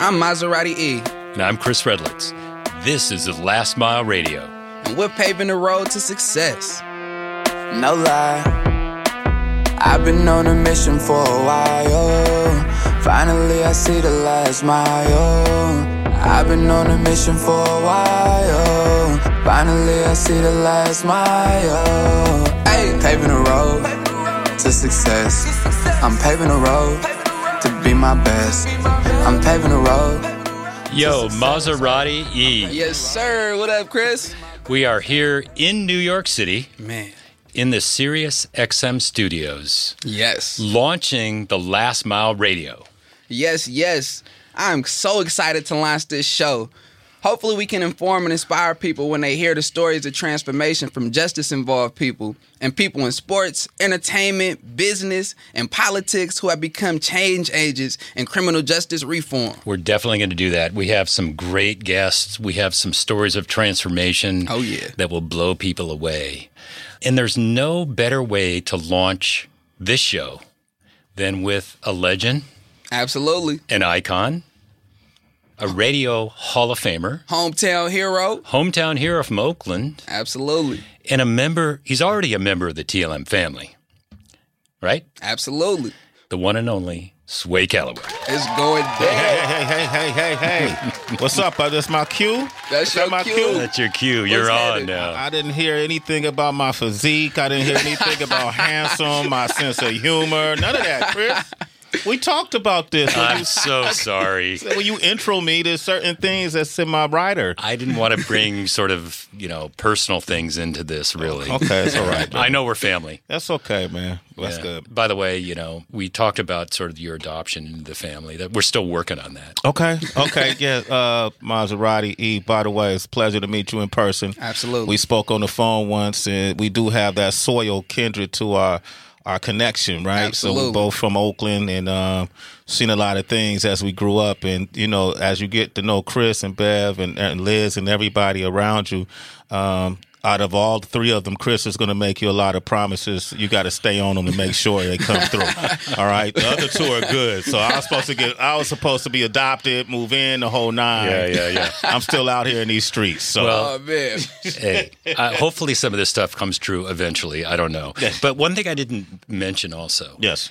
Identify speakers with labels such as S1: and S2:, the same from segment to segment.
S1: I'm Maserati E.
S2: And I'm Chris Redlitz. This is the Last Mile Radio.
S1: And we're paving the road to success.
S3: No lie, I've been on a mission for a while. Finally, I see the last mile. I've been on a mission for a while. Finally, I see the last mile. Hey, paving the road to success. I'm paving the road to be my best. I'm paving the road.
S2: Yo, Maserati E.
S1: Yes, sir. What up, Chris?
S2: We are here in New York City.
S1: Man.
S2: In the Sirius XM studios.
S1: Yes.
S2: Launching the Last Mile Radio.
S1: Yes, yes. I'm so excited to launch this show. Hopefully, we can inform and inspire people when they hear the stories of transformation from justice involved people and people in sports, entertainment, business, and politics who have become change agents in criminal justice reform.
S2: We're definitely going to do that. We have some great guests. We have some stories of transformation
S1: oh, yeah.
S2: that will blow people away. And there's no better way to launch this show than with a legend.
S1: Absolutely.
S2: An icon a radio Hall of Famer,
S1: hometown hero,
S2: hometown hero from Oakland,
S1: absolutely,
S2: and a member. He's already a member of the TLM family, right?
S1: Absolutely,
S2: the one and only Sway Calloway.
S1: It's going down.
S4: Hey, hey, hey, hey, hey, hey! What's up? Uh, that's my cue.
S1: That's
S4: Is
S1: your
S4: that my
S1: cue.
S4: cue.
S2: That's your cue. You're
S1: What's
S2: on
S1: happening?
S2: now.
S4: I didn't hear anything about my physique. I didn't hear anything about handsome, my sense of humor. None of that, Chris. We talked about this. When
S2: I'm
S4: you,
S2: so sorry.
S4: when you intro me, to certain things that's in my writer.
S2: I didn't want to bring sort of, you know, personal things into this, really.
S4: Okay, it's all right.
S2: I know we're family.
S4: That's okay, man. That's
S2: Yeah.
S4: good.
S2: By the way, you know, we talked about sort of your adoption into the family. That we're still working on that.
S4: Okay. Okay. yeah. Uh, Maserati E. By the way, it's a pleasure to meet you in person.
S1: Absolutely.
S4: We spoke on the phone once, and we do have that soil kindred to our our connection, right?
S1: Absolutely.
S4: So we're both from Oakland and um, seen a lot of things as we grew up, and you know, as you get to know Chris and Bev and, and Liz and everybody around you. Um, out of all three of them, Chris is going to make you a lot of promises. You got to stay on them to make sure they come through. all right, the other two are good. So I was supposed to get, I was supposed to be adopted, move in, the whole nine.
S2: Yeah, yeah, yeah.
S4: I'm still out here in these streets. So
S2: Well,
S1: Oh man.
S2: hey, uh, hopefully some of this stuff comes true eventually. I don't know. But one thing I didn't mention also
S4: yes,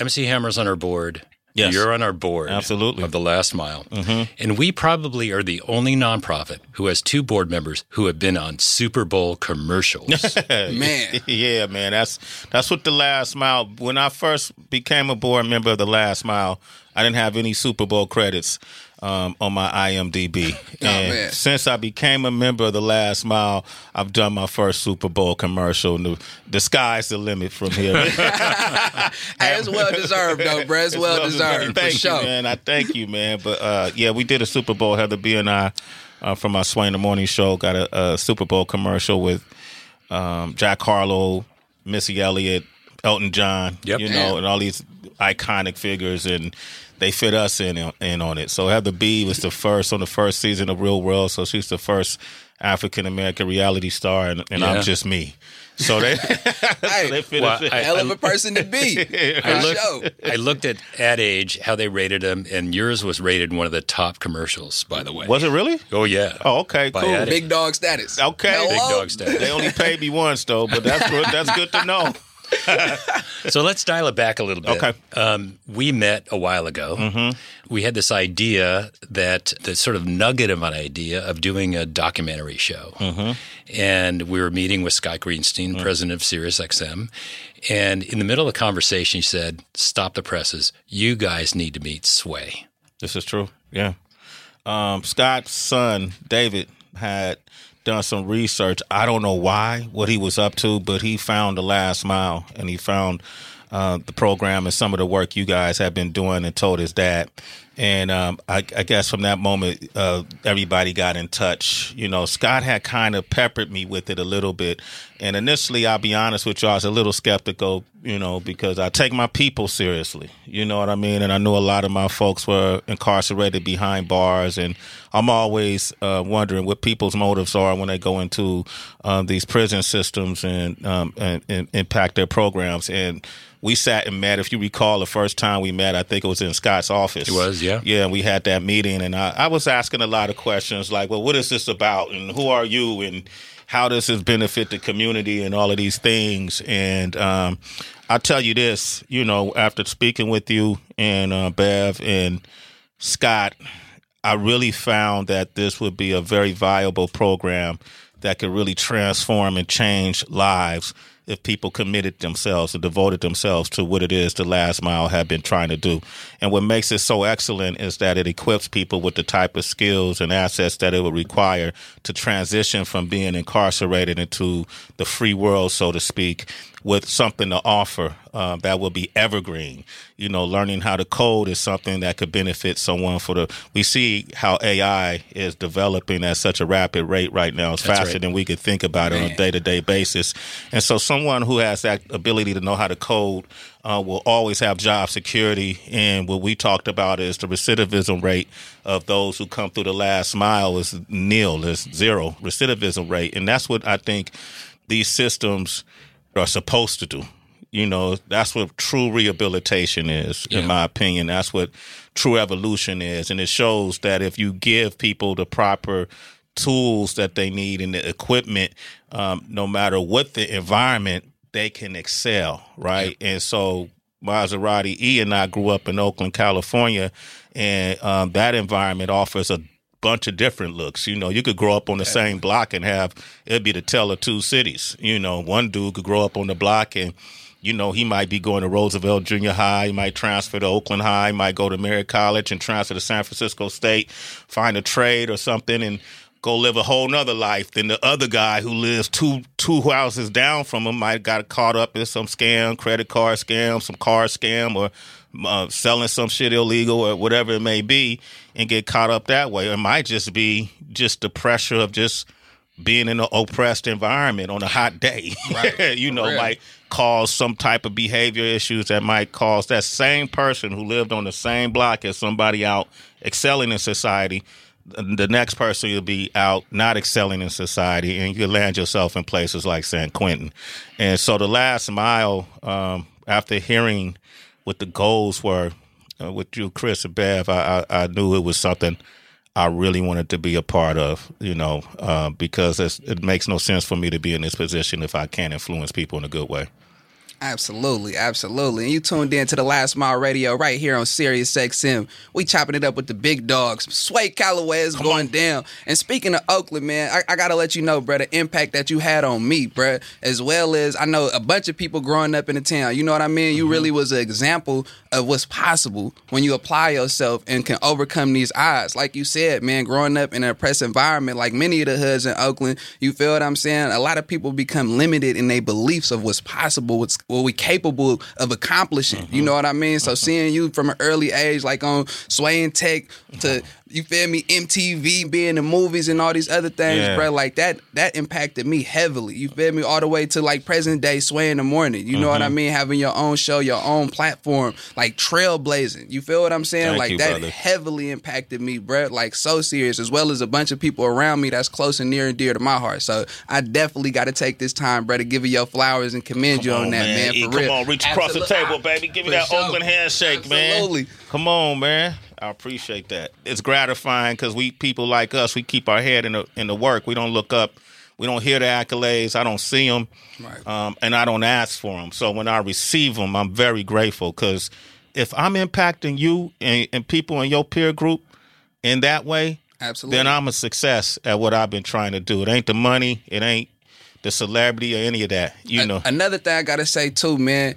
S2: MC Hammer's on our board.
S4: Yes.
S2: You're on our board.
S4: Absolutely.
S2: Of the last mile. Mm-hmm. And we probably are the only nonprofit who has two board members who have been on Super Bowl commercials.
S1: Man.
S4: yeah, man. That's that's what the last mile. When I first became a board member of the last mile, I didn't have any Super Bowl credits um, on my IMDb. and
S1: man.
S4: since I became a member of the last mile, I've done my first Super Bowl commercial. The, the sky's the limit from here.
S1: Hey, it's well deserved though, bro. It's well deserved.
S4: Thank
S1: for sure.
S4: you, man. I thank you, man. But uh, yeah, we did a Super Bowl. Heather B and I uh, from our Sway in the Morning show got a, a Super Bowl commercial with um, Jack Harlow, Missy Elliott, Elton John.
S2: Yep.
S4: You know, and all these iconic figures and. They fit us in in on it. So Heather B was the first on the first season of Real World. So she's the first African American reality star, and, and
S2: Yeah.
S4: I'm just me. So they, so they fit
S2: well,
S4: us in.
S2: I-
S1: Hell of a person to be.
S2: I looked,
S1: sure.
S2: I looked at Ad Age, how they rated them, and yours was rated one of the top commercials, by the way.
S4: was it really?
S2: Oh, yeah.
S4: Oh, okay,
S2: By
S4: cool.
S2: Ad Age.
S1: Big dog status.
S4: Okay.
S1: Hello?
S2: Big dog status.
S4: They only paid me once though, but that's good. That's good to know.
S2: So let's dial it back a little bit.
S4: Okay.
S2: Um, we met a while ago. Mm-hmm. We had this idea that the sort of nugget of an idea of doing a documentary show. Mm-hmm. And we were meeting with Scott Greenstein, president of SiriusXM. And in the middle of the conversation, he said, Stop the presses. You guys need to meet Sway.
S4: This is true. Yeah. Um, Scott's son David had done some research. I don't know why, what he was up to, but he found the last mile and he found uh, the program and some of the work you guys have been doing and told his dad. And um, I, I guess from that moment, uh, everybody got in touch. You know, Scott had kind of peppered me with it a little bit. And initially, I'll be honest with you, I was a little skeptical, you know, because I take my people seriously. You know what I mean? And I knew a lot of my folks were incarcerated behind bars. And I'm always uh, wondering what people's motives are when they go into um, these prison systems and, um, and, and impact their programs. And we sat and met. If you recall, the first time we met, I think it was in Scott's office.
S2: It was, yeah.
S4: Yeah, we had that meeting, and I, I was asking a lot of questions like, well, what is this about, and who are you, and how does this benefit the community, and all of these things. And um, I'll tell you this, you know, after speaking with you and uh, Bev and Scott, I really found that this would be a very viable program that could really transform and change lives if people committed themselves and devoted themselves to what it is the last mile have been trying to do. And what makes it so excellent is that it equips people with the type of skills and assets that it would require to transition from being incarcerated into the free world, so to speak, with something to offer uh, that will be evergreen. You know, learning how to code is something that could benefit someone for the. We see how AI is developing at such a rapid rate right now. It's
S2: That's
S4: faster
S2: right.
S4: than we could think about it on a day to day basis. And so, someone who has that ability to know how to code uh, will always have job security. And what we talked about is the recidivism rate of those who come through the last mile is nil, is zero recidivism rate. And that's what I think these systems are supposed to do. You know, that's what true rehabilitation is, in my opinion. That's what true evolution is. And it shows that if you give people the proper tools that they need and the equipment, um, no matter what the environment, they can excel, right? And so Maserati E and I grew up in Oakland, California, and um, that environment offers a bunch of different looks. You know, you could grow up on the same block and have it'd be the tell of two cities. You know, one dude could grow up on the block and you know, he might be going to Roosevelt Junior High, he might transfer to Oakland High, he might go to Merritt College and transfer to San Francisco State, find a trade or something and go live a whole nother life than the other guy who lives two two houses down from him might got caught up in some scam, credit card scam, some car scam, or uh, selling some shit illegal or whatever it may be, and get caught up that way. It might just be just the pressure of just being in an oppressed environment on a hot day. you know, might cause some type of behavior issues that might cause that same person who lived on the same block as somebody out excelling in society the next person you'll be out not excelling in society and you land yourself in places like San Quentin. And so the last mile, um, after hearing what the goals were uh, with you, Chris and Bev, I, I, I knew it was something I really wanted to be a part of, you know, uh, because it makes no sense for me to be in this position if I can't influence people in a good way.
S1: Absolutely, absolutely. And you tuned in to the Last Mile Radio right here on Sirius XM. We chopping it up with the big dogs. Sway Calloway is going down. And speaking of Oakland, man, I, I gotta let you know, bro, the impact that you had on me, bro, as well as I know a bunch of people growing up in the town. You know what I mean? You mm-hmm. really was an example of what's possible when you apply yourself and can overcome these odds. Like you said, man, growing up in an oppressed environment, like many of the hoods in Oakland, you feel what I'm saying? A lot of people become limited in their beliefs of what's possible, what's what we capable of accomplishing. You mm-hmm. know what I mean? So mm-hmm. seeing you from an early age, like on Sway and Tech to you feel me, MTV, being in movies and all these other things,
S4: Yeah.
S1: bro. Like that that impacted me heavily. You feel me? All the way to like present day Sway in the morning. You know what I
S4: Mm-hmm.
S1: mean? Having your own show, your own platform, like trailblazing. You feel what I'm saying?
S4: Thank
S1: like
S4: you,
S1: that
S4: brother.
S1: heavily impacted me, bro. Like so serious, as well as a bunch of people around me that's close and near and dear to my heart. So I definitely got to take this time, bro, to give you your flowers and commend you on, that, man.
S4: E,
S1: for
S4: come
S1: real.
S4: on, reach across the table, baby. Give me that
S1: sure.
S4: Oakland handshake,
S1: Absolutely.
S4: man. Come on, man. I appreciate that. It's gratifying because we people like us, we keep our head in the in the work. We don't look up. We don't hear the accolades. I don't see them,
S1: Right.
S4: um, and I don't ask for them. So when I receive them, I'm very grateful because if I'm impacting you and, and people in your peer group in that way,
S1: Absolutely.
S4: then I'm a success at what I've been trying to do. It ain't the money. It ain't the celebrity or any of that. You know.
S1: Another thing I gotta say too, man.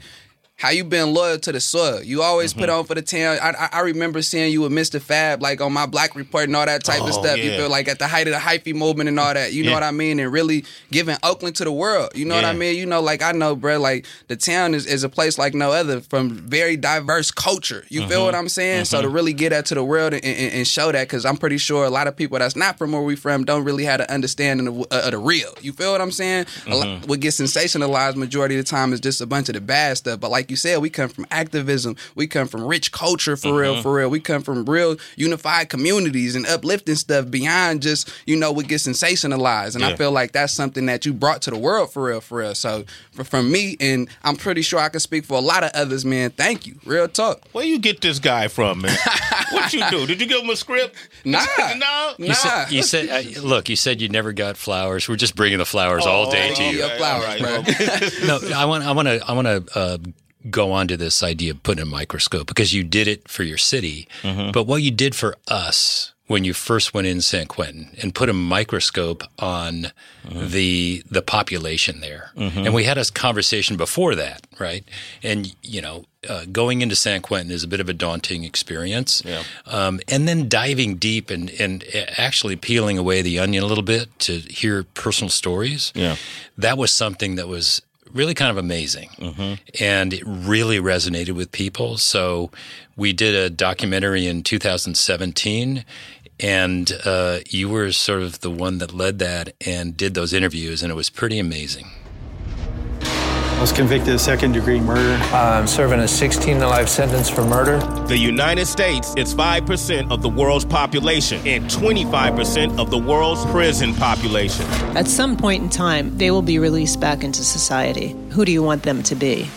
S1: How you been loyal to the soil? You always
S4: Mm-hmm.
S1: put on for the town. I, I, I remember seeing you with Mr. Fab, like on my Black Report and all that type of
S4: Oh,
S1: stuff. You feel like at the height of the hyphy movement and all that. You know what I mean? And really giving Oakland to the world. You know what I mean? You know, like I know, bro. Like the town is, is a place like no other from very diverse culture. You
S4: Mm-hmm.
S1: feel what I'm saying? So to really get that to the world and, and, and show that, because I'm pretty sure a lot of people that's not from where we from don't really have an understanding of, uh, of the real. You feel what I'm saying? A lot-
S4: Mm-hmm.
S1: what gets sensationalized majority of the time is just a bunch of the bad stuff. But like you said, we come from activism. We come from rich culture for
S4: Mm-hmm.
S1: real, for real. We come from real unified communities and uplifting stuff beyond just, you know, what gets sensationalized. And I feel like that's something that you brought to the world for real, for real. So for, from me, and I'm pretty sure I can speak for a lot of others, man, thank you. Real talk.
S4: Where you get this guy from, man? what you do? Did you give him a script?
S1: Nah.
S4: no.
S2: You
S1: Nah.
S2: said, you said uh, look, you said you never got flowers. We're just bringing the flowers all day to
S1: oh,
S2: you.
S1: yeah. flowers, bro.
S2: no, I want, I want to, I want to uh, go on to this idea of putting a microscope because you did it for your city, but what you did for us when you first went in San Quentin and put a microscope on the the population there, and we had a conversation before that, right? And you know, uh, going into San Quentin is a bit of a daunting experience,
S4: Yeah.
S2: um, and then diving deep and and actually peeling away the onion a little bit to hear personal stories
S4: Yeah.
S2: that was something that was really kind of amazing. And it really resonated with people. So we did a documentary in 2017 and uh, you were sort of the one that led that and did those interviews and it was pretty amazing
S5: I was convicted of second degree murder.
S6: I'm serving a 16 to life sentence for murder.
S7: The United States is 5% of the world's population and 25% of the world's prison population.
S8: At some point in time, they will be released back into society. Who do you want them to be?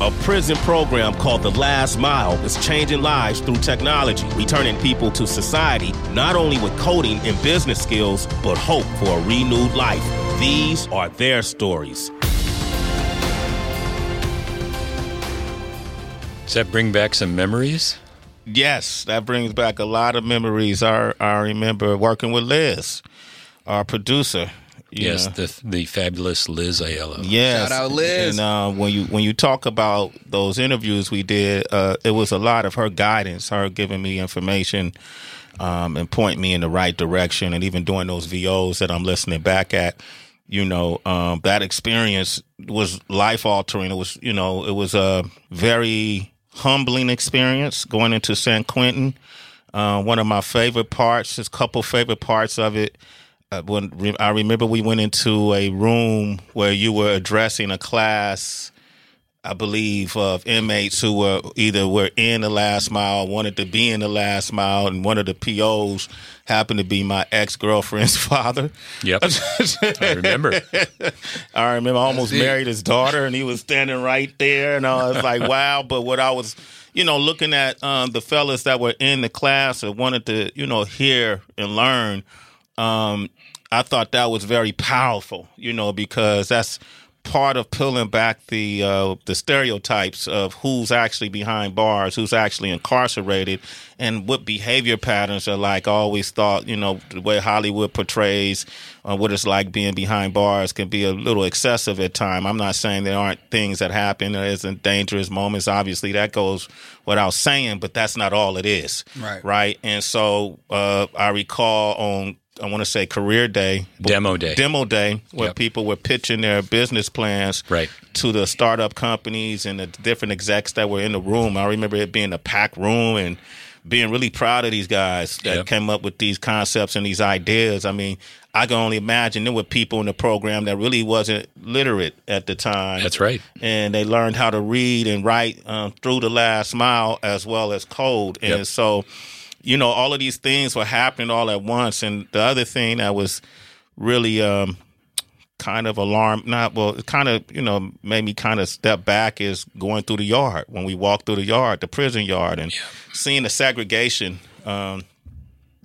S7: A prison program called The Last Mile is changing lives through technology, returning people to society not only with coding and business skills, but hope for a renewed life. These are their stories.
S2: Does that bring back some memories
S4: Yes, that brings back a lot of memories. I I remember working with Liz, our producer.
S2: yes
S4: know.
S2: the the fabulous liz Aiello
S4: Yes.
S1: Shout out, Liz.
S4: And uh, when you when you talk about those interviews we did, uh, it was a lot of her guidance, her giving me information um, and point me in the right direction, and even doing those VOs that I'm listening back at. You know, um, that experience was life altering. It was, you know, it was a very humbling experience going into San Quentin. Uh, one of my favorite parts, just a couple favorite parts of it. Uh, when I remember we went into a room where you were addressing a class, I believe, of inmates who were either were in the last mile, wanted to be in the last mile, and one of the POs happened to be my ex girlfriend's father.
S2: yep i remember
S4: I remember I almost
S1: That's it.
S4: married his daughter, and he was standing right there, and I was like, "Wow!" But what I was, you know, looking at um, the fellas that were in the class and wanted to, you know, hear and learn, um, I thought that was very powerful, you know, because that's part of pulling back the uh, the stereotypes of who's actually behind bars, who's actually incarcerated, and what behavior patterns are like. I always thought, you know, the way Hollywood portrays uh, what it's like being behind bars can be a little excessive at times. I'm not saying there aren't things that happen. There isn't dangerous moments. Obviously, that goes without saying, but that's not all it is.
S1: Right.
S4: Right. And so uh, I recall on I want to say career day,
S2: Demo day.
S4: demo day, where
S2: Yep.
S4: people were pitching their business plans
S2: Right.
S4: to the startup companies and the different execs that were in the room. I remember it being a packed room and being really proud of these guys that
S2: Yep.
S4: came up with these concepts and these ideas. I mean, I can only imagine there were people in the program that really wasn't literate at the time.
S2: That's right.
S4: And they learned how to read and write um, through the last mile as well as code. And
S2: Yep.
S4: so, you know, all of these things were happening all at once. And the other thing that was really um, kind of alarmed, not well, it kind of, you know, made me kind of step back is going through the yard when we walked through the yard, the prison yard, and seeing the segregation. Um,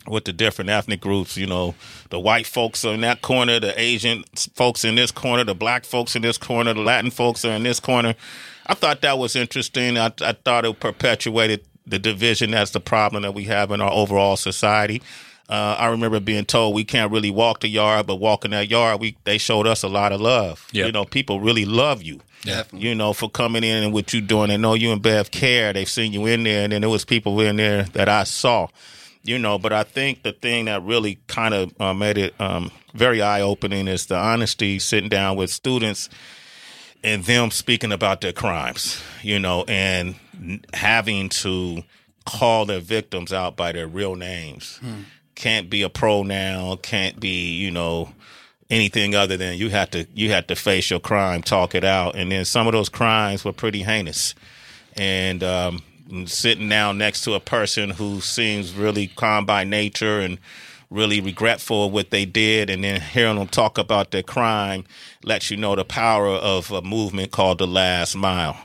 S4: with the different ethnic groups, you know, the white folks are in that corner, the Asian folks in this corner, the black folks in this corner, the Latin folks are in this corner. I thought that was interesting. I, I thought it perpetuated the division that's the problem that we have in our overall society. Uh, I remember being told we can't really walk the yard, but walking that yard, we they showed us a lot of love.
S2: Yep.
S4: You know, people really love you.
S1: Definitely.
S4: You know, for coming in and what you're doing. They know you and Bev care. They've seen you in there, and then there was people in there that I saw. You know, but I think the thing that really kind of uh, made it um, very eye opening is the honesty sitting down with students and them speaking about their crimes, you know, and n- having to call their victims out by their real names. Can't be a pronoun, can't be, you know, anything other than you have to you have to face your crime, talk it out. And then some of those crimes were pretty heinous. And um sitting down next to a person who seems really calm by nature and really regretful of what they did and then hearing them talk about their crime lets you know the power of a movement called the last mile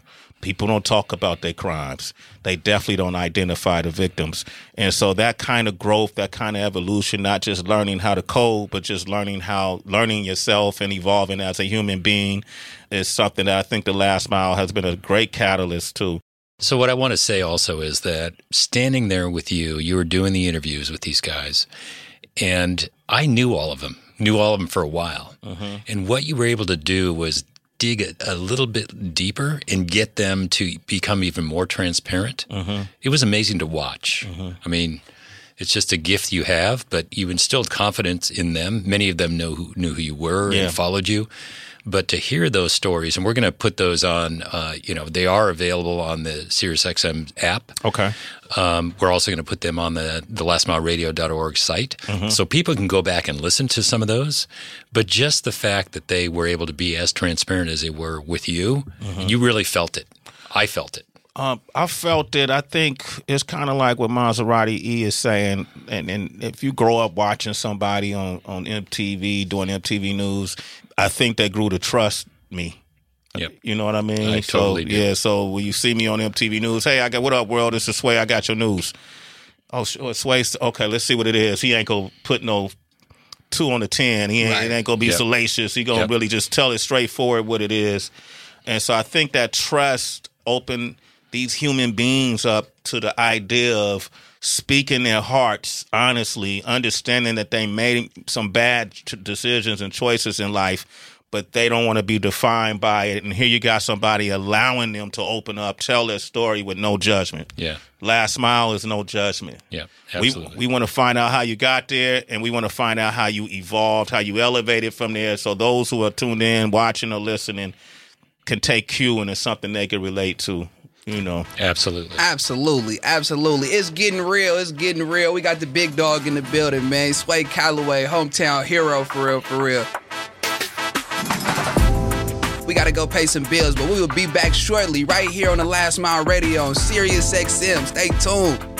S4: People don't talk about their crimes. They definitely don't identify the victims. And so that kind of growth, that kind of evolution, not just learning how to code, but just learning how, learning yourself and evolving as a human being is something that I think the last mile has been a great catalyst to.
S2: So, what I want to say also is that standing there with you, you were doing the interviews with these guys, and I knew all of them, knew all of them for a while.
S4: Mm-hmm.
S2: And what you were able to do was dig a, a little bit deeper and get them to become even more transparent.
S4: Mm-hmm.
S2: It was amazing to watch. I mean, it's just a gift you have, but you instilled confidence in them. Many of them know who, knew who you were
S4: Yeah.
S2: and followed you. But to hear those stories, and we're going to put those on, uh, you know, they are available on the SiriusXM app.
S4: Okay.
S2: Um, we're also going to put them on the, the lastmileradio.org site. So people can go back and listen to some of those. But just the fact that they were able to be as transparent as they were with you, you really felt it. I felt it.
S4: Um, I felt it. I think it's kind of like what Maserati E is saying, and, and if you grow up watching somebody on on MTV doing MTV news, I think they grew to trust me.
S2: Yep.
S4: You know what I mean?
S2: I
S4: so
S2: totally
S4: yeah. So when you see me on MTV News, hey, I got what up, world? This is Sway. I got your news. Oh, oh, Sway. Okay, let's see what it is. He ain't gonna put no two on the ten. He ain't,
S1: Right.
S4: it ain't gonna be
S2: Yep.
S4: salacious. He gonna
S2: Yep.
S4: really just tell it straightforward what it is. And so I think that trust opened these human beings up to the idea of speaking their hearts honestly, understanding that they made some bad t- decisions and choices in life, but they don't want to be defined by it. And here you got somebody allowing them to open up, tell their story with no judgment.
S2: Yeah.
S4: Last mile is no judgment.
S2: Yeah.
S4: We,
S2: Absolutely.
S4: we want to find out how you got there, and we want to find out how you evolved, how you elevated from there. So those who are tuned in, watching or listening, can take cue and it's something they can relate to. You know,
S2: Absolutely.
S1: Absolutely, absolutely. It's getting real. It's getting real. We got the big dog in the building, man. Sway Calloway, hometown hero for real, for real. We gotta go pay some bills, but we will be back shortly, right here on the Last Mile Radio on Sirius XM. Stay tuned.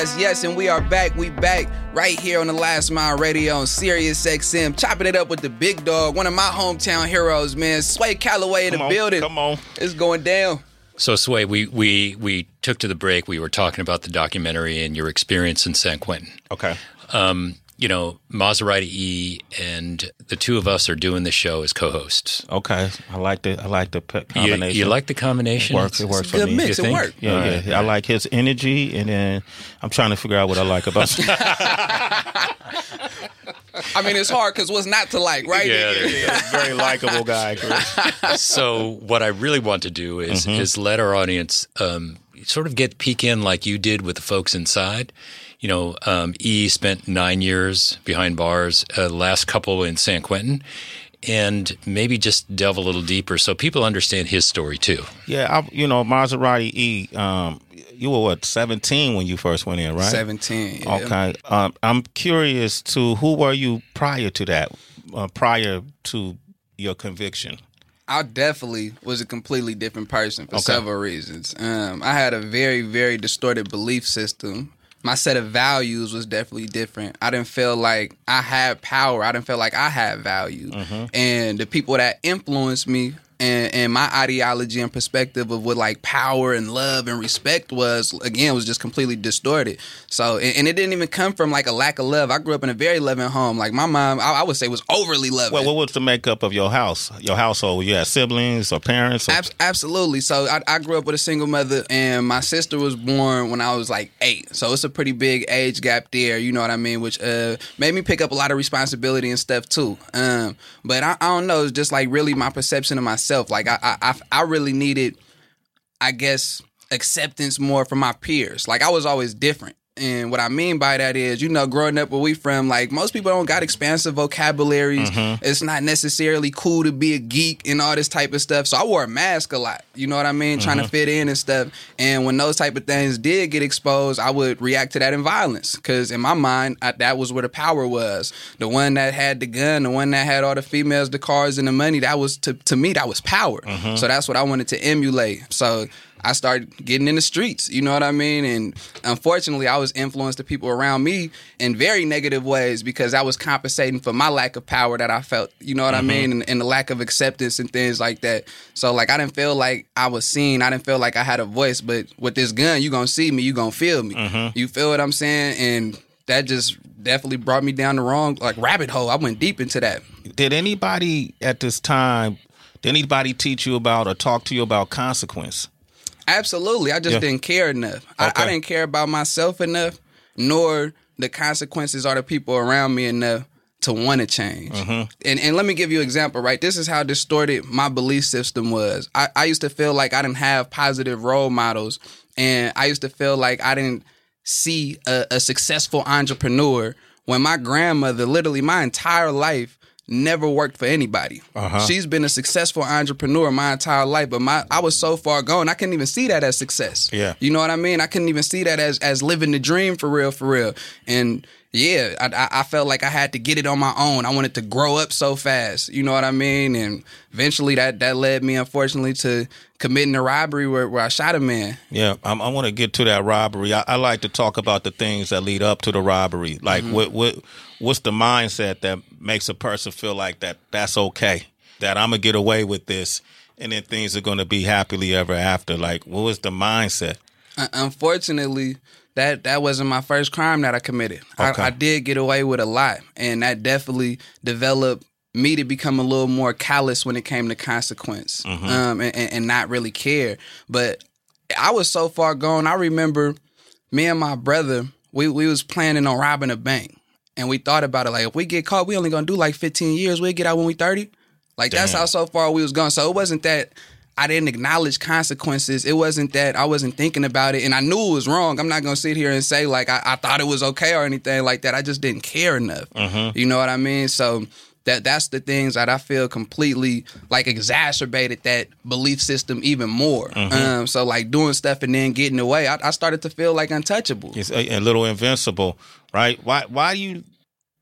S1: Yes, yes, yes, and we are back. We back right here on the Last Mile Radio on Sirius XM, chopping it up with the big dog, one of my hometown heroes, man. Sway Calloway in
S4: come
S1: the
S4: on,
S1: building.
S4: come on.
S1: It's going down.
S2: So, Sway, we, we, we took to the break. We were talking about the documentary and your experience in San Quentin.
S4: Okay.
S2: Um, you know, Maserati E and the two of us are doing the show as co-hosts.
S4: Okay. I like the I like the pe-
S2: You,
S4: combination.
S2: you like the combination?
S4: it works. It works
S1: a
S4: for
S1: good
S4: me.
S1: mix.
S2: You
S1: It
S2: think?
S1: worked.
S4: Yeah,
S2: All
S4: yeah. I like his energy, and then I'm trying to figure out what I like about. Him.
S1: I mean, it's hard because what's not to like, right?
S2: Yeah, there you go.
S4: Very likable guy, Chris.
S2: so what I really want to do is
S4: Mm-hmm.
S2: is let our audience um, sort of get peek in like you did with the folks inside. You know, um, E spent nine years behind bars, uh, last couple in San Quentin, and maybe just delve a little deeper so people understand his story too.
S4: Yeah, I, you know, Maserati E. Um, you were what 17 when you first went in, right?
S1: 17. yeah.
S4: Okay. Um, I'm curious to who were you prior to that? Uh, prior to your conviction.
S1: I definitely was a completely different person for
S4: Okay.
S1: several reasons. Um, I had a very, very distorted belief system. My set of values was definitely different. I didn't feel like I had power. I didn't feel like I had value. Mm-hmm. And the people that influenced me and, and my ideology and perspective of what like power and love and respect was again was just completely distorted. So and, and it didn't even come from like a lack of love. I grew up in a very loving home. Like my mom, I, I would say was overly loving.
S4: Well, what was the makeup of your house? Your household? You had siblings or parents? Or,
S1: Abs- absolutely. So I, I grew up with a single mother, and my sister was born when I was like eight. So it's a pretty big age gap there. You know what I mean? Which uh, made me pick up a lot of responsibility and stuff too. Um, but I, I don't know. It's just like really my perception of myself. Like I, I, I, I really needed, I guess, acceptance more from my peers. Like I was always different. And what I mean by that is, you know, growing up where we from, like most people don't got expansive vocabularies. Mm-hmm. It's not necessarily cool to be a geek and all this type of stuff. So I wore a mask a lot. You know what I mean? Trying to mm-hmm. fit in and stuff. And when those type of things did get exposed, I would react to that in violence. Because in my mind, I, that was where the power was. The one that had the gun, the one that had all the females, the cars, and the money. That was to to me, that was power. Mm-hmm. So that's what I wanted to emulate. So I started getting in the streets, you know what I mean? And unfortunately, I was influenced the people around me in very negative ways because I was compensating for my lack of power that I felt, you know what I mm-hmm. mean? And, and the lack of acceptance and things like that. So, like, I didn't feel like I was seen. I didn't feel like I had a voice. But with this gun, you to see me, you to feel me. Mm-hmm. You feel what I'm saying? And that just definitely brought me down the wrong, like, rabbit hole. I went deep into that.
S4: Did anybody at this time? Did anybody teach you about or talk to you about consequence?
S1: Absolutely. I just
S4: Yeah.
S1: didn't care enough. I, I didn't care about myself enough, nor the consequences or the people around me enough to want to change.
S4: Mm-hmm.
S1: And and let me give you an example, right? This is how distorted my belief system was. I, I used to feel like I didn't have positive role models, and I used to feel like I didn't see a, a successful entrepreneur when my grandmother, literally my entire life, never worked for anybody.
S4: Uh-huh.
S1: She's been a successful entrepreneur my entire life, but my I was so far gone, I couldn't even see that as success.
S4: Yeah.
S1: You know what I mean? I couldn't even see that as as living the dream for real, for real. And yeah, I, I- I felt like I had to get it on my own. I wanted to grow up so fast. You know what I mean? And eventually, that that led me, unfortunately, to committing a robbery where, where I shot a man.
S4: Yeah, I'm, I want to get to that robbery. I, I like to talk about the things that lead up to the robbery. Like, what what what's the mindset that makes a person feel like that that's okay, that I'm gonna get away with this, and then things are gonna be happily ever after. Like, what was the mindset?
S1: Un- unfortunately, that that wasn't my first crime that I committed.
S4: Okay.
S1: I, I did get away with a lot, and that definitely developed me to become a little more callous when it came to consequence, um, and, and and not really care. But I was so far gone. I remember me and my brother. We we was planning on robbing a bank, and we thought about it like if we get caught, we only gonna do like fifteen years. We'll get out when we thirty. Like that's how so far we was gone. So it wasn't that I didn't acknowledge consequences. It wasn't that I wasn't thinking about it, and I knew it was wrong. I'm not gonna sit here and say like I, I thought it was okay or anything like that. I just didn't care enough. You know what I mean? So that that's the things that I feel completely like exacerbated that belief system even more. Um, so like doing stuff and then getting away, I, I started to feel like untouchable.
S4: It's a, a little invincible, right? Why why do you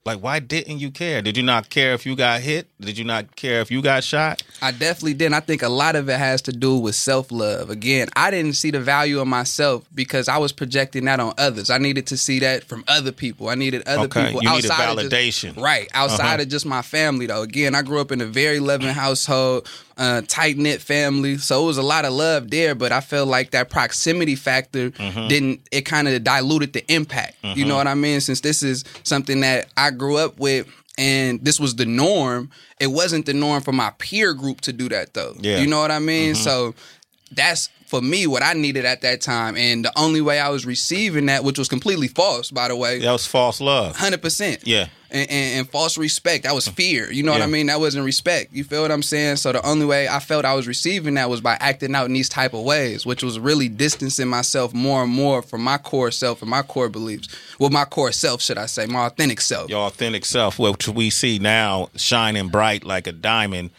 S4: like? Why didn't you care? Did you not care if you got hit? Did you not care if you got shot?
S1: I definitely didn't. I think a lot of it has to do with self love. Again, I didn't see the value of myself because I was projecting that on others. I needed to see that from other people. I needed other
S4: Okay,
S1: people
S4: you
S1: outside of just-
S4: validation.
S1: right outside
S4: Uh-huh.
S1: of just my family. Though again, I grew up in a very loving household, uh, tight knit family, so it was a lot of love there. But I felt like that proximity factor
S4: Mm-hmm.
S1: didn't. It kind of diluted the impact. You know what I mean? Since this is something that I grew up with. And this was the norm. It wasn't the norm for my peer group to do that, though.
S4: Yeah.
S1: You know what I mean? So that's for me what I needed at that time. And the only way I was receiving that, which was completely false, by the way,
S4: That was false love.
S1: hundred percent.
S4: Yeah.
S1: And, and, and false respect. That was fear. You know what I mean? That wasn't respect. You feel what I'm saying? So the only way I felt I was receiving that was by acting out in these type of ways, which was really distancing myself more and more from my core self and my core beliefs. Well, my core self, should I say, my authentic self.
S4: your authentic self, which we see now shining bright like a diamond.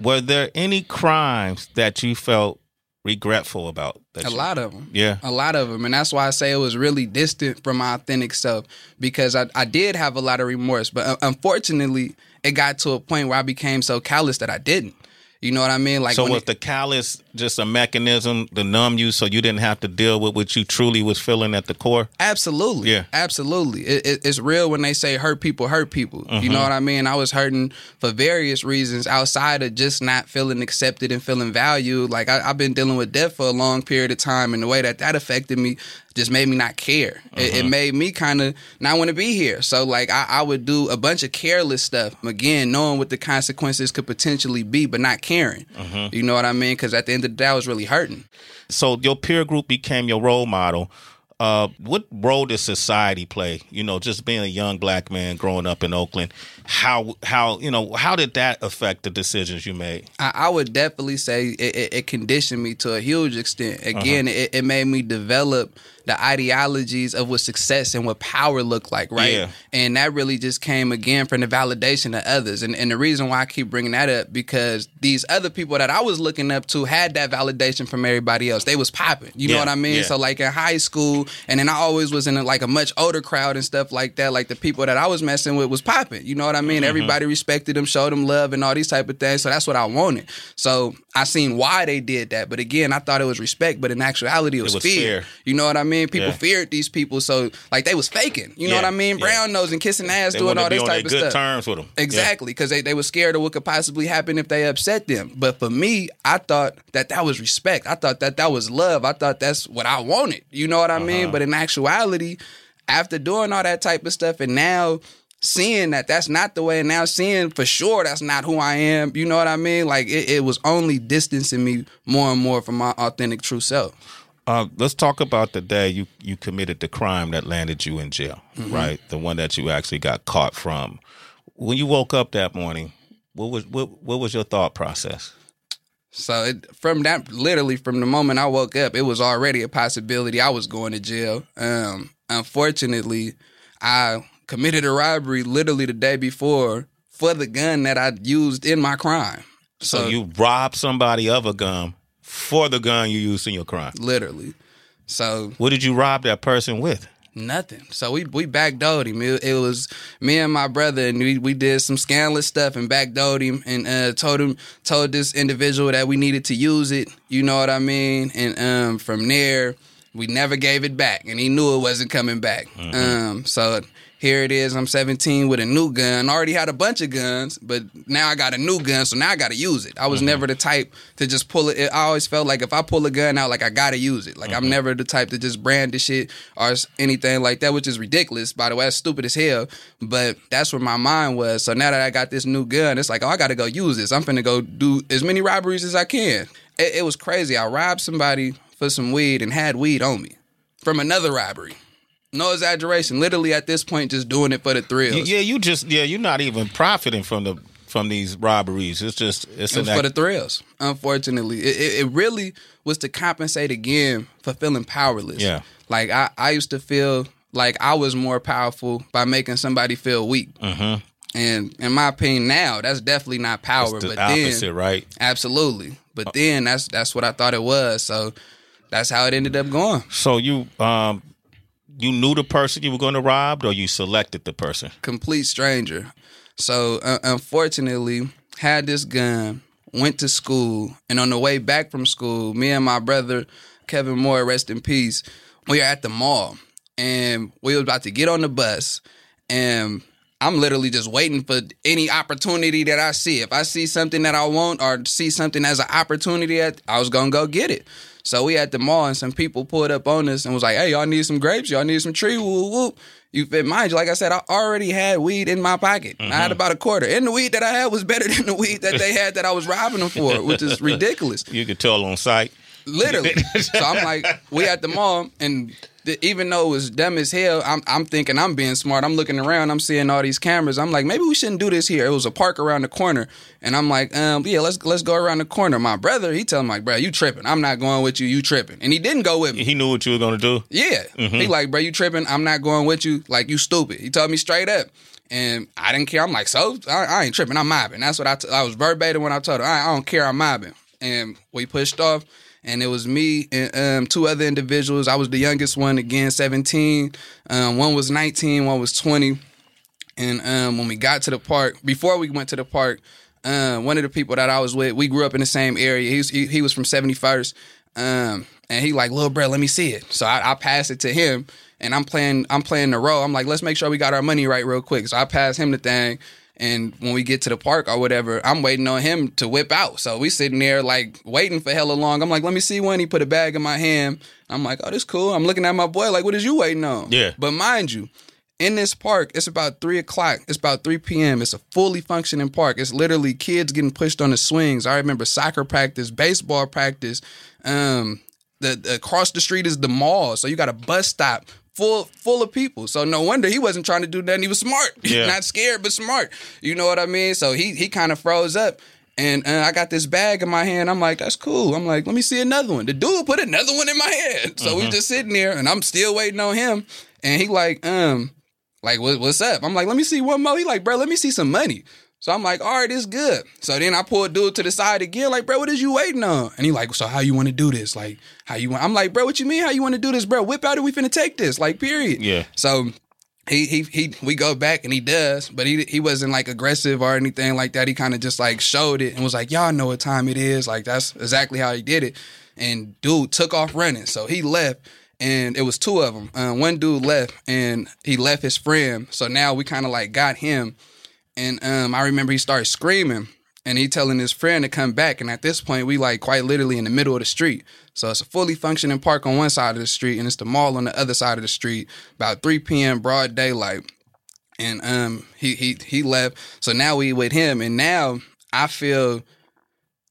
S4: Were there any crimes that you felt regretful about? That
S1: A lot of them.
S4: Yeah.
S1: A lot of them. And that's why I say it was really distant from my authentic self because I, I did have a lot of remorse. But uh, unfortunately, it got to a point where I became so callous that I didn't. You know what I mean? Like
S4: So was
S1: it-
S4: the callus just a mechanism to numb you, so you didn't have to deal with what you truly was feeling at the core?
S1: Absolutely.
S4: Yeah.
S1: Absolutely. It, it, it's real when they say hurt people hurt people. You
S4: Mm-hmm.
S1: know what I mean? I was hurting for various reasons outside of just not feeling accepted and feeling valued. Like I, I've been dealing with death for a long period of time, and the way that that affected me just made me not care. It,
S4: Mm-hmm.
S1: it made me kind of not want to be here. So like I, I would do a bunch of careless stuff. Again, knowing what the consequences could potentially be, but not caring.
S4: Mm-hmm.
S1: You know what I mean? Because at the end of the day, I was really hurting.
S4: So your peer group became your role model. Uh, what role does society play? You know, just being a young black man growing up in Oakland, how how you know how did that affect the decisions you made?
S1: I, I would definitely say it, it, it conditioned me to a huge extent.
S4: Uh-huh.
S1: Again, it, it made me develop the ideologies of what success and what power look like, right?
S4: Yeah.
S1: And that really just came again from the validation of others. And, and the reason why I keep bringing that up because these other people that I was looking up to had that validation from everybody else. They was popping. You know what I mean?
S4: yeah.
S1: So like in high school, and then I always was in a, like a much older crowd and stuff like that. Like the people that I was messing with was popping. You know what I mean?
S4: Mm-hmm.
S1: Everybody respected them, showed them love, and all these type of things. So that's what I wanted. So I seen why they did that. But again, I thought it was respect, but in actuality, it was,
S4: was
S1: fear.
S4: fear.
S1: You know what I mean? People
S4: Yeah.
S1: feared these people, so like they was faking. You know what I mean?
S4: yeah.
S1: Brown nose and kissing ass,
S4: They
S1: doing all this type of
S4: good
S1: stuff.
S4: terms with them,
S1: Exactly, because they, they were scared of what could possibly happen if they upset them. But for me, I thought that that was respect. I thought that that was love. I thought that's what I wanted. You know what I
S4: Uh-huh.
S1: mean? But in actuality, after doing all that type of stuff, and now seeing that that's not the way, and now seeing for sure that's not who I am. You know what I mean? Like it, it was only distancing me more and more from my authentic true self.
S4: Uh, let's talk about the day you, you committed the crime that landed you in jail,
S1: Mm-hmm.
S4: right? The one that you actually got caught from. When you woke up that morning, what was what, what was your thought process?
S1: So it, from that, literally from the moment I woke up, it was already a possibility I was going to jail. Um, unfortunately, I committed a robbery literally the day before for the gun that I used in my crime.
S4: So,
S1: So,
S4: you robbed somebody of a gun for the gun you used in your crime.
S1: literally. So
S4: What did you rob that person with?
S1: Nothing. So we we backdoored him. It, it was me and my brother, and we, we did some scandalous stuff and backdoored him, and uh, told him told this individual that we needed to use it. You know what I mean? And um, from there, we never gave it back, and he knew it wasn't coming back. Um, so here it is. I'm 17 with a new gun. I already had a bunch of guns, but now I got a new gun, so now I got to use it. I was mm-hmm. never the type to just pull it. I always felt like if I pull a gun out, like I got to use it. Like I'm mm-hmm. never the type to just brand the shit or anything like that, which is ridiculous. By the way, that's stupid as hell. But that's where my mind was. So now that I got this new gun, it's like, oh, I got to go use this. I'm finna go do as many robberies as I can. It, it was crazy. I robbed somebody for some weed and had weed on me from another robbery. No exaggeration. Literally at this point, just doing it for the thrills.
S4: Y- Yeah, you just yeah, you're not even profiting from the from these robberies. It's just it's
S1: It for the thrills. Unfortunately, it, it, it really was to compensate again for feeling powerless.
S4: Yeah.
S1: like I, I used to feel like I was more powerful by making somebody feel weak. Mm-hmm. And in my opinion, now that's definitely not power.
S4: it's the
S1: but
S4: opposite,
S1: then,
S4: right?
S1: absolutely. But then that's that's what I thought it was. So that's how it ended up going.
S4: So you um you knew the person you were going to rob, or you selected the person?
S1: complete stranger. So uh, unfortunately, had this gun, went to school, and on the way back from school, me and my brother Kevin Moore, rest in peace, we were at the mall, and we was about to get on the bus, and I'm literally just waiting for any opportunity that I see. If I see something that I want or see something as an opportunity, I was gonna go get it. So we at the mall and some people pulled up on us and was like, "Hey, y'all need some grapes? Y'all need some tree? Woo woo." You fit mind you, like I said, I already had weed in my pocket. I had mm-hmm. about a quarter, and the weed that I had was better than the weed that they had that I was robbing them for, which is ridiculous
S4: You could tell on sight.
S1: literally. so I'm like, we at the mall, and the, even though it was dumb as hell, I'm, I'm thinking I'm being smart. I'm looking around, I'm seeing all these cameras. I'm like, maybe we shouldn't do this here. It was a park around the corner, and I'm like, um, yeah, let's let's go around the corner. My brother, he tell me like, bro, you tripping? I'm not going with you. You tripping? And he didn't go with me.
S4: He knew what you were going to do.
S1: Yeah. He like, bro, you tripping? I'm not going with you. Like, you stupid. He told me straight up. And I didn't care. I'm like, so I, I ain't tripping. I'm mobbing. That's what I, t- I was verbatim when I told her. I, I don't care. I'm mobbing. And we pushed off. And it was me and um, two other individuals. I was the youngest one, again, 17. Um, one was 19, one was 20. And um, when we got to the park, before we went to the park, um, one of the people that I was with, we grew up in the same area. He was, he, he was from 71st. Um, and he like, little bro, let me see it. So I, I passed it to him, and I'm playing, I'm playing the role. I'm like, let's make sure we got our money right real quick. So I passed him the thing, and when we get to the park or whatever, I'm waiting on him to whip out. So we sitting there like waiting for hella long. I'm like, let me see when He put a bag in my hand. I'm like, oh, this cool. I'm looking at my boy like, what is you waiting on?
S4: Yeah.
S1: But mind you, in this park, it's about three o'clock. It's about three p.m. It's a fully functioning park. It's literally kids getting pushed on the swings. I remember soccer practice, baseball practice. Um, the, the across the street is the mall, so you got a bus stop full full of people. So no wonder he wasn't trying to do nothing. He was smart,
S4: Yeah.
S1: not scared, but smart. You know what I mean? So he he kind of froze up. And uh, I got this bag in my hand. I'm like, that's cool. I'm like, let me see another one. The dude put another one in my hand. So we just sitting there, and I'm still waiting on him. And he like, um, like, what, what's up? I'm like, let me see one more. He like, bro, let me see some money. So I'm like, all right, it's good. So then I pull dude to the side again, like, bro, what is you waiting on? And he like, so how you want to do this? Like, how you want? I'm like, bro, what you mean? How you want to do this, bro? Whip out it. We finna take this. Like, period.
S4: Yeah.
S1: So he he he we go back and he does, but he he wasn't like aggressive or anything like that. He kind of just like showed it and was like, "Y'all know what time it is." Like that's exactly how he did it. And dude took off running, so he left. And it was two of them. Uh, one dude left, and he left his friend. So now we kind of like got him. And um, I remember he started screaming, and he telling his friend to come back. And at this point, we like quite literally in the middle of the street. So it's a fully functioning park on one side of the street, and it's the mall on the other side of the street. About 3 p.m. broad daylight. And um, he he he left. So now we with him, and now I feel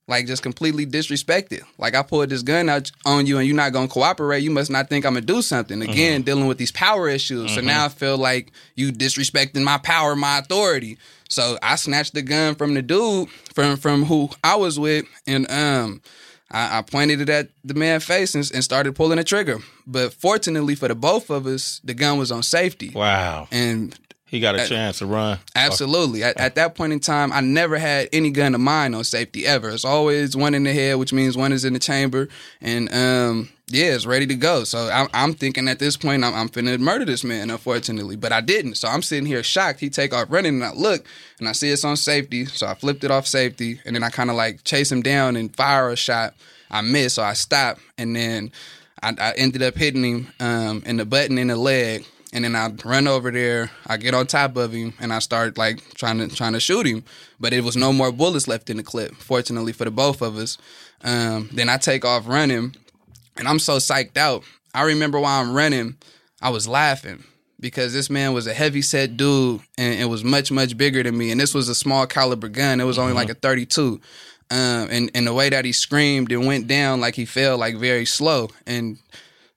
S1: like just completely disrespected. Like I pulled this gun out on you, and you're not gonna cooperate. You must not think I'm gonna do something. Again, dealing with these power issues. So now I feel like you disrespecting my power, my authority. So I snatched the gun from the dude from from who I was with, and um. I, I pointed it at the man's face and, and started pulling the trigger. But fortunately for the both of us, the gun was on safety.
S4: Wow.
S1: And
S4: He got a chance to run.
S1: Absolutely. At, at that point in time, I never had any gun of mine on safety ever. It's always one in the head, which means one is in the chamber, and um, yeah, it's ready to go. So I'm, I'm thinking at this point, I'm, I'm finna murder this man, unfortunately, but I didn't. So I'm sitting here shocked. He take off running, and I look, and I see it's on safety. So I flipped it off safety, and then I kind of like chase him down and fire a shot. I miss, so I stop, and then I, I ended up hitting him um, in the button in the leg and then I run over there. I get on top of him, and I start like trying to trying to shoot him, but it was no more bullets left in the clip. Fortunately for the both of us. Um, then I take off running, and I'm so psyched out. I remember while I'm running, I was laughing because this man was a heavy set dude, and it was much much bigger than me. And this was a small caliber gun. It was only like a 32. Um, and and the way that he screamed and went down like he fell like very slow and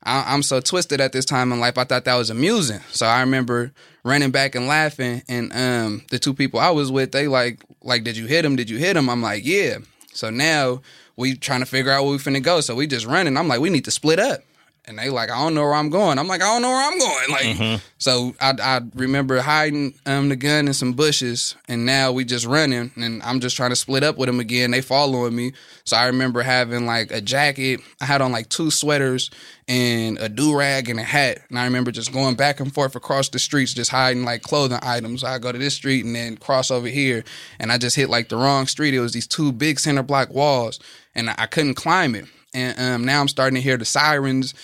S1: I, I'm so twisted at this time in life. I thought that was amusing. So I remember running back and laughing. And um, the two people I was with, they like, like, did you hit him? Did you hit him? I'm like, yeah. So now we trying to figure out where we finna go. So we just running. I'm like, we need to split up. And they like, I don't know where I'm going. I'm like, I don't know where I'm going. Like, so I, I remember hiding um, the gun in some bushes, and now we just running, and I'm just trying to split up with them again. They following me, so I remember having like a jacket. I had on like two sweaters and a do rag and a hat, and I remember just going back and forth across the streets, just hiding like clothing items. I go to this street and then cross over here, and I just hit like the wrong street. It was these two big center block walls, and I couldn't climb it. And um, now I'm starting to hear the sirens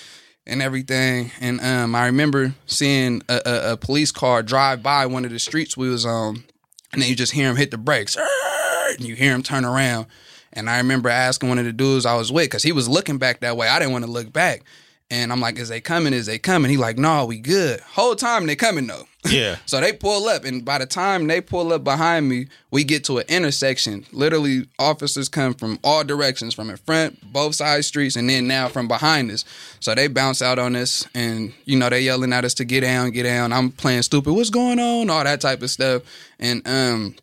S1: and everything. And um, I remember seeing a, a, a police car drive by one of the streets we was on, and then you just hear him hit the brakes, and you hear him turn around. And I remember asking one of the dudes I was with, because he was looking back that way. I didn't want to look back. And I'm like, is they coming? Is they coming? He like, no, we good. Whole time they coming though.
S4: Yeah.
S1: So they pull up, and by the time they pull up behind me, we get to an intersection. Literally, officers come from all directions, from in front, both side streets, and then now from behind us. So they bounce out on us, and you know they yelling at us to get down, get down. I'm playing stupid. What's going on? All that type of stuff. And um,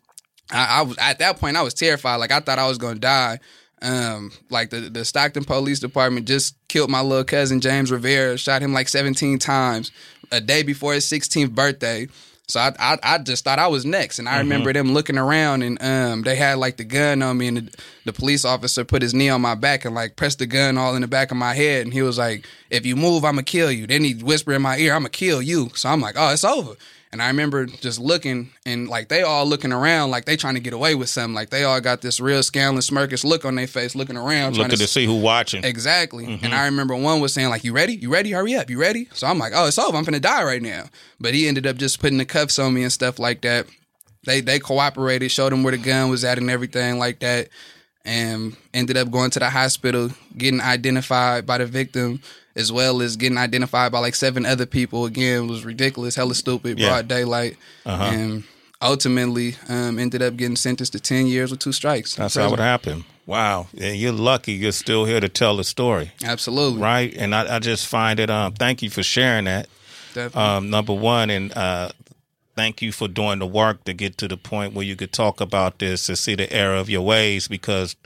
S1: I, I was at that point, I was terrified. Like I thought I was gonna die. Um, like the the Stockton Police Department just killed my little cousin James Rivera, shot him like 17 times a day before his 16th birthday. So I, I I just thought I was next, and I remember them looking around, and um they had like the gun on me, and the, the police officer put his knee on my back and like pressed the gun all in the back of my head, and he was like, "If you move, I'ma kill you." Then he whispered in my ear, "I'ma kill you." So I'm like, "Oh, it's over." And I remember just looking and like they all looking around like they trying to get away with something. Like they all got this real scandalous, smirkish look on their face, looking around, trying
S4: Looking to see who watching.
S1: Exactly. Mm-hmm. And I remember one was saying like, "You ready? You ready? Hurry up! You ready?" So I'm like, "Oh, it's over. I'm gonna die right now." But he ended up just putting the cuffs on me and stuff like that. They they cooperated, showed him where the gun was at and everything like that, and ended up going to the hospital, getting identified by the victim as well as getting identified by like seven other people. Again, was ridiculous, hella stupid,
S4: Yeah.
S1: broad daylight, and ultimately um, ended up getting sentenced to 10 years with two strikes.
S4: That's how it happened. Wow. And you're lucky you're still here to tell the story.
S1: Absolutely.
S4: Right? And I, I just find it um thank you for sharing that.
S1: Definitely.
S4: Um, number one, and uh thank you for doing the work to get to the point where you could talk about this and see the error of your ways because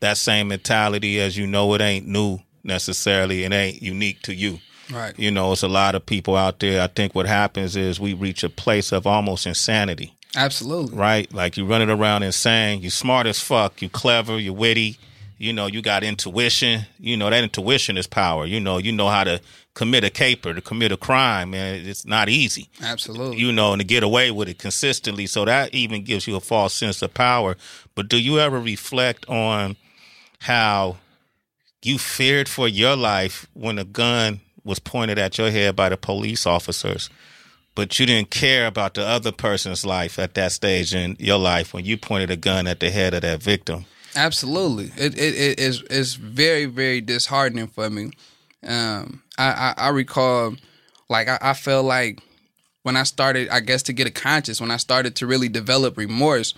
S4: that same mentality as you know it ain't new necessarily. It ain't unique to you.
S1: right.
S4: You know, it's a lot of people out there. I think what happens is we reach a place of almost insanity.
S1: Absolutely.
S4: right? Like you're running around insane. you're smart as fuck. you're clever. you're witty. You know, you got intuition. You know that intuition is power. You know, you know how to commit a caper, to commit a crime, man. It's not easy.
S1: Absolutely.
S4: You know, and to get away with it consistently. So that even gives you a false sense of power. But do you ever reflect on how you feared for your life when a gun was pointed at your head by the police officers? but you didn't care about the other person's life at that stage in your life when you pointed a gun at the head of that victim.
S1: Absolutely. It it, it is it's very very disheartening for me. Um, I, I I recall, like I, I felt like when I started, I guess to get a conscience, when I started to really develop remorse,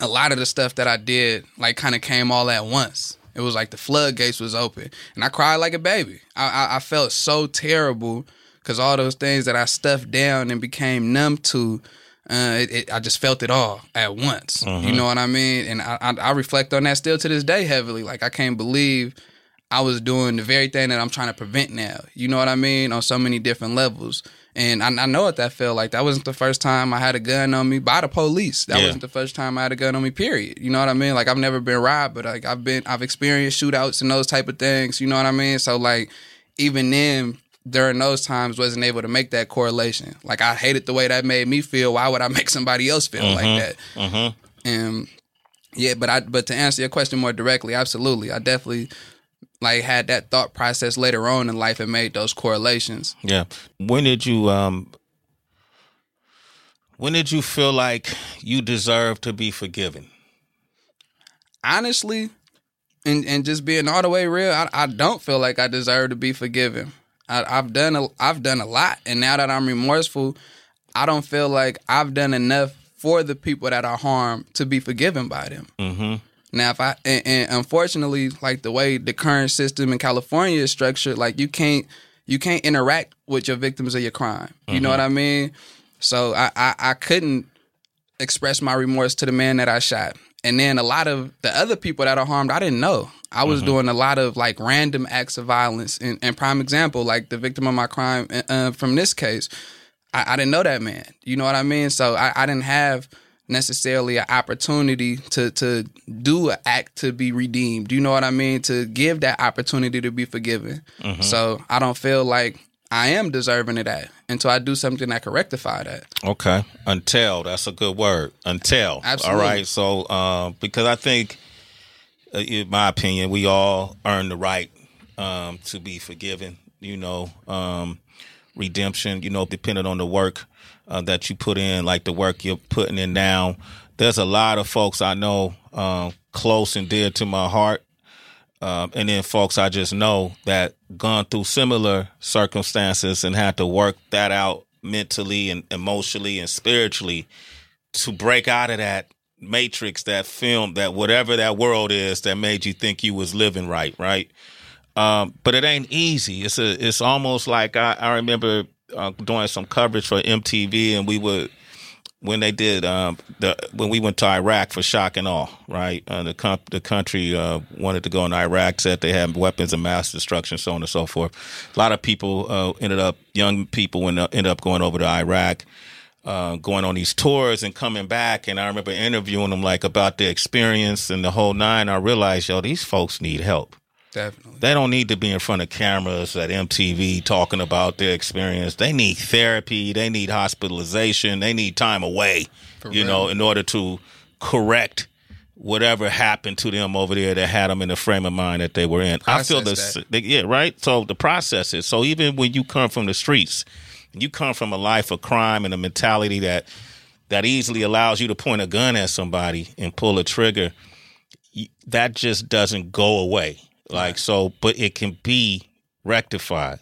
S1: a lot of the stuff that I did like kind of came all at once. It was like the floodgates was open, and I cried like a baby. I I, I felt so terrible because all those things that I stuffed down and became numb to, uh, it, it, I just felt it all at once. You know what I mean? And I, I, I reflect on that still to this day heavily. Like I can't believe I was doing the very thing that I'm trying to prevent now. You know what I mean? On so many different levels. And I, I know what that felt like. That wasn't the first time I had a gun on me by the police. That
S4: Yeah.
S1: wasn't the first time I had a gun on me. Period. You know what I mean? Like I've never been robbed, but like I've been, I've experienced shootouts and those type of things. You know what I mean? So like, even then, during those times, wasn't able to make that correlation. Like I hated the way that made me feel. Why would I make somebody else feel like mm-hmm. that? Mm-hmm. And yeah, but I but to answer your question more directly, absolutely, I definitely like had that thought process later on in life and made those correlations.
S4: Yeah. When did you um when did you feel like you deserve to be forgiven?
S1: Honestly, and and just being all the way real, I, I don't feel like I deserve to be forgiven. I, I've done a, I've done a lot, and now that I'm remorseful, I don't feel like I've done enough for the people that are harmed to be forgiven by them.
S4: Mm-hmm.
S1: Now, if I and, and unfortunately, like the way the current system in California is structured, like you can't you can't interact with your victims of your crime. You know what I mean? So I, I I couldn't express my remorse to the man that I shot, and then a lot of the other people that are harmed, I didn't know. I was doing a lot of like random acts of violence, and, and prime example, like the victim of my crime uh, from this case, I, I didn't know that man. You know what I mean? So I, I didn't have necessarily an opportunity to to do an act to be redeemed. You know what I mean? To give that opportunity to be forgiven. So I don't feel like I am deserving of that until I do something that can rectify that.
S4: Okay. Until that's a good word. Until.
S1: Absolutely.
S4: All right. So um because I think uh, in my opinion, we all earn the right um to be forgiven, you know. Um redemption, you know, depending on the work uh, that you put in, like the work you're putting in now. There's a lot of folks I know um, close and dear to my heart. Um, and then folks I just know that gone through similar circumstances and had to work that out mentally and emotionally and spiritually to break out of that matrix, that film, that whatever that world is that made you think you was living right, right? Um, but it ain't easy. It's a, it's almost like I, I remember uh, doing some coverage for MTV, and we would when they did um, the when we went to Iraq for shock and awe, right? Uh, the com- the country uh, wanted to go in Iraq, said they had weapons of mass destruction, so on and so forth. A lot of people uh, ended up, young people, ended up going over to Iraq. Uh, going on these tours and coming back, and I remember interviewing them like about the experience and the whole nine. I realized, yo, these folks need help.
S1: Definitely.
S4: They don't need to be in front of cameras at MTV talking about their experience. They need therapy. They need hospitalization. They need time away, you know, in order to correct whatever happened to them over there that had them in the frame of mind that they were in. I feel this, yeah, right. So the process is so even when you come from the streets, you come from a life of crime and a mentality that that easily allows you to point a gun at somebody and pull a trigger. That just doesn't go away. Like so, but it can be rectified.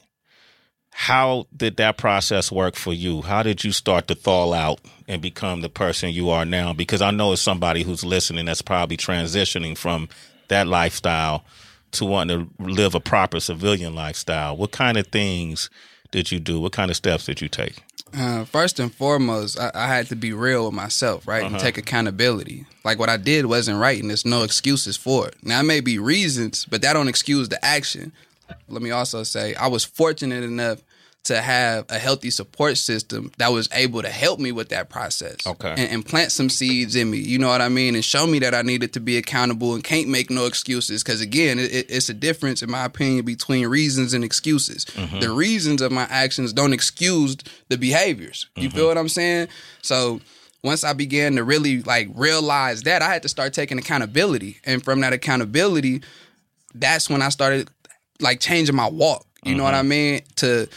S4: How did that process work for you? How did you start to thaw out and become the person you are now? Because I know as somebody who's listening that's probably transitioning from that lifestyle to wanting to live a proper civilian lifestyle. What kind of things did you do? What kind of steps did you take?
S1: Uh, first and foremost, I, I, had to be real with myself, right, uh-huh. and take accountability. Like what I did wasn't right, and there's no excuses for it. Now, it may be reasons, but that don't excuse the action. Let me also say I was fortunate enough to have a healthy support system that was able to help me with that process.
S4: Okay.
S1: And, and, plant some seeds in me, you know what I mean? And show me that I needed to be accountable and can't make no excuses. Because again, it, it's a difference, in my opinion, between reasons and excuses. Mm-hmm. The reasons of my actions don't excuse the behaviors. You mm-hmm. feel what I'm saying? So, once I began to really like realize that, I had to start taking accountability. And from that accountability, that's when I started like changing my walk. You mm-hmm. know what mm-hmm. I mean? To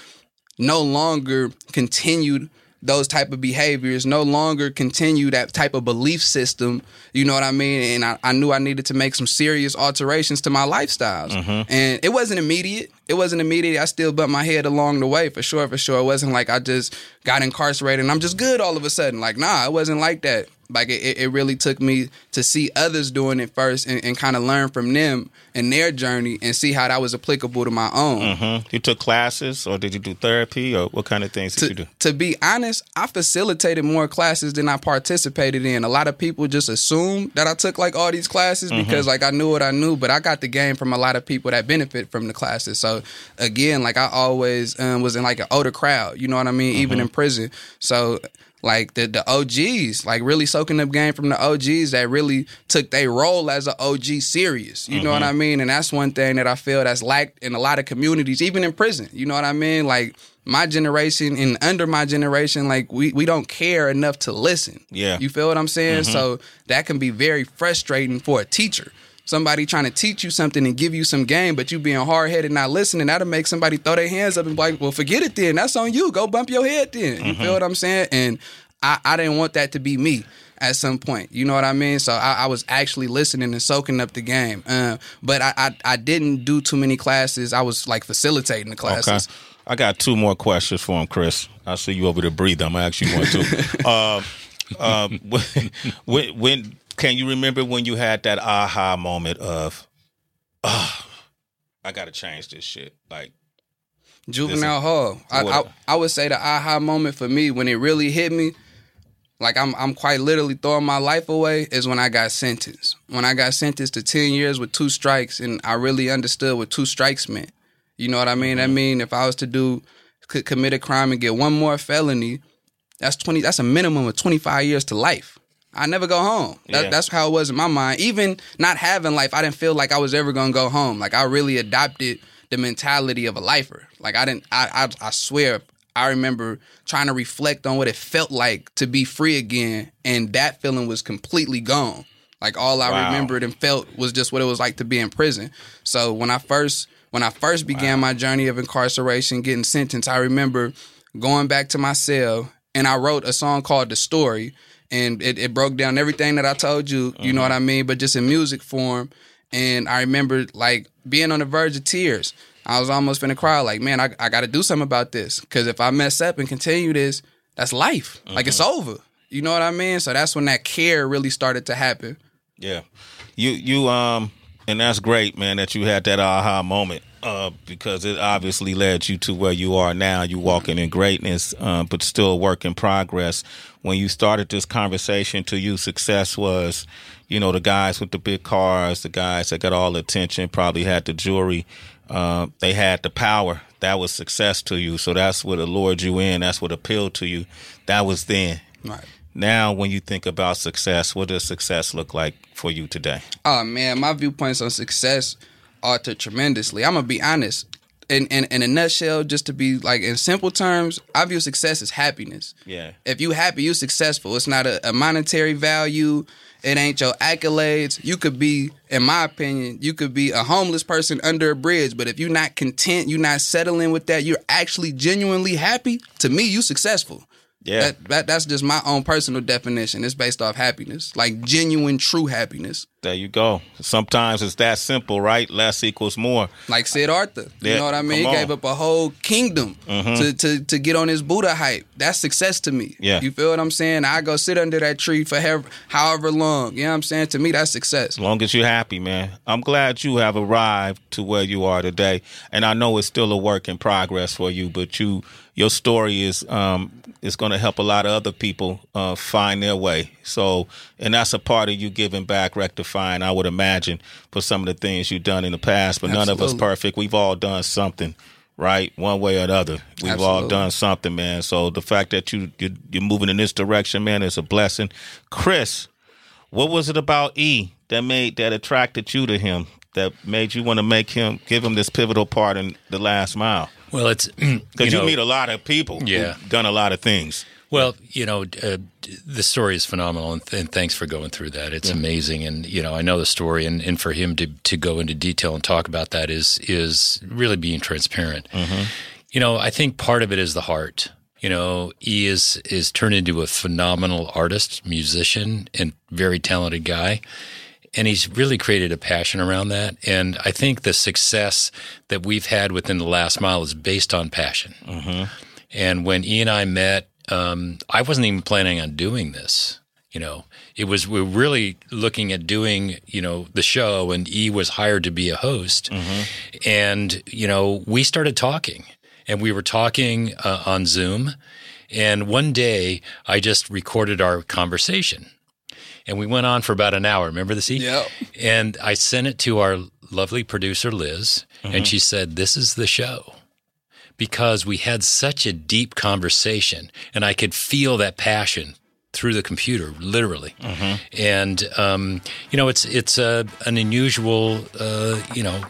S1: no longer continued those type of behaviors, no longer continue that type of belief system. You know what I mean? And I, I knew I needed to make some serious alterations to my lifestyles. Mm-hmm. And it wasn't immediate. It wasn't immediate. I still bumped my head along the way for sure, for sure. It wasn't like I just got incarcerated and I'm just good all of a sudden. Like, nah, it wasn't like that like it, it really took me to see others doing it first and, and kind of learn from them and their journey and see how that was applicable to my own.
S4: Mm-hmm. You took classes or did you do therapy or what kind of things did
S1: to,
S4: you do?
S1: To be honest, I facilitated more classes than I participated in. A lot of people just assume that I took like all these classes mm-hmm. because like I knew what I knew, but I got the game from a lot of people that benefit from the classes. So again, like I always um, was in like an older crowd, you know what I mean? Mm-hmm. Even in prison. So like the the OGs, like really soaking up game from the OGs that really took their role as an OG serious. You mm-hmm. know what mm-hmm. I mean? And that's one thing that I feel that's lacked in a lot of communities, even in prison. You know what I mean? Like my generation and under my generation, like we we don't care enough to listen.
S4: Yeah.
S1: You feel what I'm saying? Mm-hmm. So that can be very frustrating for a teacher somebody trying to teach you something and give you some game, but you being hard headed, not listening, that'll make somebody throw their hands up and be like, well, forget it then. That's on you. Go bump your head then. You mm-hmm. feel what I'm saying? And I, I didn't want that to be me at some point. You know what I mean? So I, I was actually listening and soaking up the game. Uh, but I, I, I didn't do too many classes. I was like facilitating the classes.
S4: Okay. I got two more questions for him, Chris. I see you over there breathing. I'm actually one too. um, um, when, when can you remember when you had that aha moment of, oh, I got to change this shit? Like,
S1: Juvenile Hall. I, I, I would say the aha moment for me when it really hit me, like I'm I'm quite literally throwing my life away, is when I got sentenced. When I got sentenced to ten years with two strikes, and I really understood what two strikes meant. You know what I mean? Mm-hmm. I mean, if I was to do could commit a crime and get one more felony, that's twenty. That's a minimum of twenty five years to life. I never go home. That, yeah. That's how it was in my mind. Even not having life, I didn't feel like I was ever gonna go home. Like I really adopted the mentality of a lifer. Like I didn't. I I, I swear. I remember trying to reflect on what it felt like to be free again, and that feeling was completely gone. Like all I wow. remembered and felt was just what it was like to be in prison. So when I first when I first began wow. my journey of incarceration, getting sentenced, I remember going back to my cell and I wrote a song called "The Story." and it, it broke down everything that I told you, you mm-hmm. know what I mean, but just in music form. And I remember like being on the verge of tears. I was almost finna cry, like, man, I, I got to do something about this. Because if I mess up and continue this, that's life. Mm-hmm. Like it's mm-hmm. over. You know what I mean? So that's when that care really started to happen.
S4: Yeah, you you um, and that's great, man. That you had that aha moment uh, because it obviously led you to where you are now. You walking in greatness, uh, but still a work in progress. When you started this conversation, to you, success was, you know, the guys with the big cars, the guys that got all the attention, probably had the jewelry, uh, they had the power. That was success to you. So that's what allured you in. That's what appealed to you. That was then.
S1: Right.
S4: Now, when you think about success, what does success look like for you today?
S1: Oh man, my viewpoints on success alter tremendously. I'm gonna be honest. In, in in a nutshell, just to be like in simple terms, I view success as happiness.
S4: Yeah.
S1: If you happy, you successful. It's not a, a monetary value. It ain't your accolades. You could be, in my opinion, you could be a homeless person under a bridge, but if you're not content, you're not settling with that, you're actually genuinely happy, to me, you successful.
S4: Yeah.
S1: That, that, that's just my own personal definition. It's based off happiness, like genuine, true happiness.
S4: There you go. Sometimes it's that simple, right? Less equals more.
S1: Like Siddhartha. You
S4: Yeah,
S1: know what I mean?
S4: come
S1: He gave
S4: on.
S1: up a whole kingdom to, to to get on his Buddha hype. That's success to me.
S4: Yeah.
S1: You feel what I'm saying? I go sit under that tree for however, however long. You know what I'm saying? To me, that's success.
S4: As long as you're happy, man. I'm glad you have arrived to where you are today. And I know it's still a work in progress for you, but you your story is um is going to help a lot of other people uh, find their way. So, and that's a part of you giving back, rectifying. I would imagine for some of the things you've done in the past. But none of us perfect. We've all done something, right? One way or another. We've all done something, man. So the fact that you you you're moving in this direction, man, is a blessing. Chris, what was it about E that made that attracted you to him? That made you want to make him give him this pivotal part in the last mile?
S2: Well, it's
S4: Because you,
S2: know,
S4: meet a lot of people
S2: Yeah.
S4: done a lot of things.
S2: Well, you know, uh, the story is phenomenal, and, and thanks for going through that. It's amazing, and you know, I know the story, and, and for him to to go into detail and talk about that is is really being transparent. You know, I think part of it is the heart. You know, he is is turned into a phenomenal artist, musician, and very talented guy. And he's really created a passion around that. And I think the success that we've had within the last mile is based on passion. And when E and I met, um, I wasn't even planning on doing this. You know, it was we were really looking at doing you know the show, and E was hired to be a host, and you know we started talking, and we were talking uh, on Zoom, and one day I just recorded our conversation, and we went on for about an hour. Remember this? E?
S1: Yep.
S2: And I sent it to our lovely producer Liz, and she said, "This is the show." because we had such a deep conversation and I could feel that passion through the computer, literally. And, um, you know, it's, it's a, an unusual, uh, you know,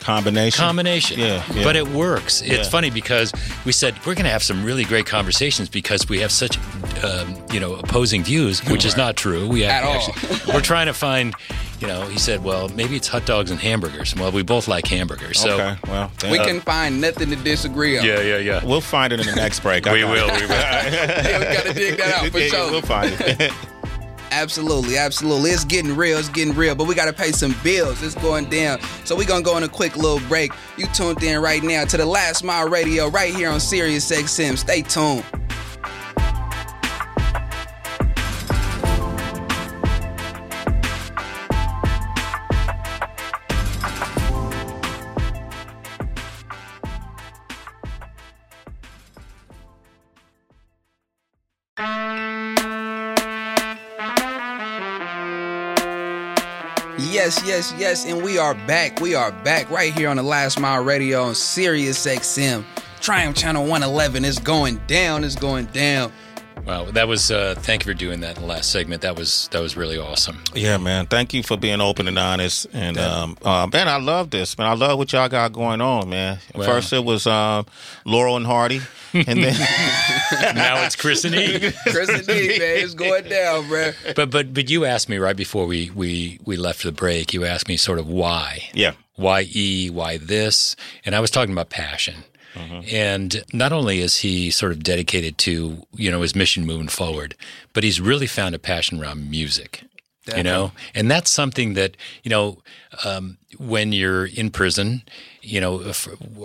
S4: Combination.
S2: combination.
S4: Yeah, yeah.
S2: But it works. It's
S4: Yeah.
S2: funny because we said we're going to have some really great conversations because we have such, um, you know, opposing views, which is not true. We
S1: At all.
S2: actually, we're trying to find, you know, he said, well, maybe it's hot dogs and hamburgers. Well, we both like hamburgers. So,
S4: okay. Well,
S1: We
S4: then,
S1: can find nothing to disagree on.
S2: yeah, yeah, yeah.
S4: We'll find it in the next break.
S2: We will. We will.
S1: Yeah, we gotta dig that out for
S4: Yeah,
S1: sure.
S4: We'll find it.
S1: Absolutely, absolutely. It's getting real. It's getting real. But we got to pay some bills. It's going down. So going to go on a quick little break. You tuned in right now to the Last Mile Radio right here on Sirius XM. Stay tuned. Yes, yes, yes, and we are back. We are back right here on the Last Mile Radio on Sirius XM. Triumph Channel 111 is going down. It's going down.
S2: Wow, that was. Uh, thank you for doing that in the last segment. That was that was really awesome.
S4: Yeah, man. Thank you for being open and honest. And um, uh, man, I love this. Man, I love what y'all got going on, man.
S2: Well.
S4: First, it was um, Laurel and Hardy, and then
S2: now it's Chris and E.
S1: Chris and D, man, it's going down, bro.
S2: But but but you asked me right before we we we left the break. You asked me sort of why.
S4: yeah,
S2: Why E? Why this? And I was talking about passion. And not only is he sort of dedicated to you know his mission moving forward, but he's really found a passion around music. You know, and that's something that you know um, when you're in prison. You know,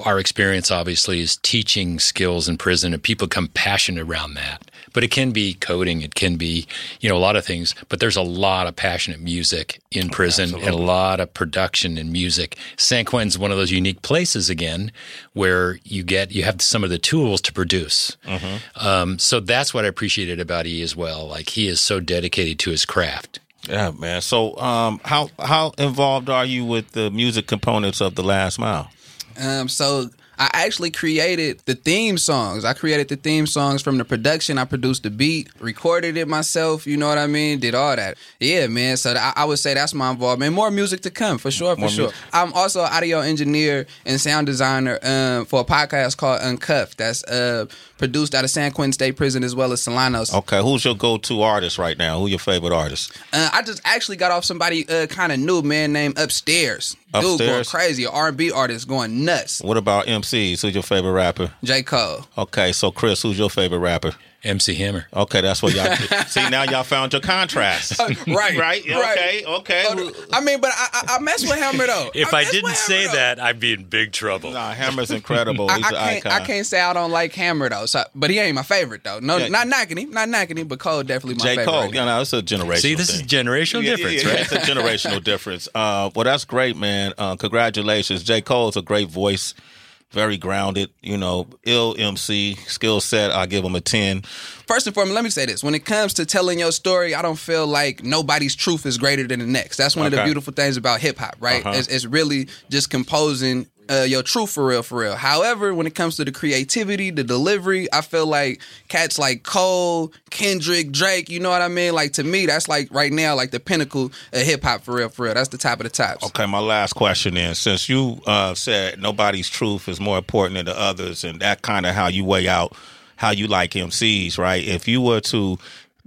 S2: our experience obviously is teaching skills in prison, and people come passionate around that. But it can be coding, it can be you know a lot of things. But there's a lot of passionate music in prison, and a lot of production in music. San Quentin's one of those unique places again, where you get you have some of the tools to produce. Um, so that's what I appreciated about E as well. Like he is so dedicated to his craft.
S4: yeah, man. So, um, how how involved are you with the music components of the Last Mile?
S1: Um, so I actually created the theme songs. I created the theme songs from the production. I produced the beat, recorded it myself. You know what I mean? Did all that. Yeah, man. So I, I would say that's my involvement. More music to come for sure, for
S4: More
S1: sure.
S4: music.
S1: I'm also an audio engineer and sound designer um, for a podcast called Uncuffed. That's uh, produced out of San Quentin State Prison as well as Solanos.
S4: Okay, who's your go-to artist right now? Who your favorite artist?
S1: Uh, I just actually got off somebody uh, kind of new, man, named Upstairs. Dude going crazy, R&B artist going nuts.
S4: What about MCs? Who's your favorite rapper?
S1: J Cole.
S4: Okay, so Chris, who's your favorite rapper?
S2: MC Hammer.
S4: Okay, that's what y'all see. Now y'all found your contrast.
S1: right,
S4: right.
S1: right.
S4: Okay. Okay.
S1: Uh, I mean, but I, I, I mess with Hammer though.
S2: If
S1: I
S2: I, didn't say
S1: though.
S2: that, I'd be in big trouble.
S4: Nah, Hammer's incredible.
S1: I,
S4: He's
S1: I
S4: an
S1: can't.
S4: icon.
S1: I can't say I don't like Hammer though. So, but he ain't my favorite though. No,
S4: Yeah.
S1: not knocking him. Not knocking him. But Cole definitely my
S4: J.
S1: favorite.
S4: Cole.
S1: right
S4: You
S1: now.
S4: know, it's a generational.
S2: See, this
S4: thing.
S2: is generational
S4: Yeah,
S2: difference,
S4: yeah, yeah,
S2: right?
S4: It's a generational difference. Uh, well, that's great, man. Uh, congratulations. J. Cole's a great voice, very grounded. You know, ill MC skill set. I give him a ten.
S1: First and foremost, let me say this: when it comes to telling your story, I don't feel like nobody's truth is greater than the next. That's one of the beautiful things about hip hop, right?
S4: Uh-huh.
S1: It's, it's really just composing. Uh, your truth for real, for real. However, when it comes to the creativity, the delivery, I feel like cats like Cole, Kendrick, Drake, you know what I mean? Like to me, that's like right now, like the pinnacle of hip hop for real, for real. That's the top of the tops.
S4: Okay, my last question is: since you uh, said nobody's truth is more important than the others, and that kind of how you weigh out how you like MCs, right? If you were to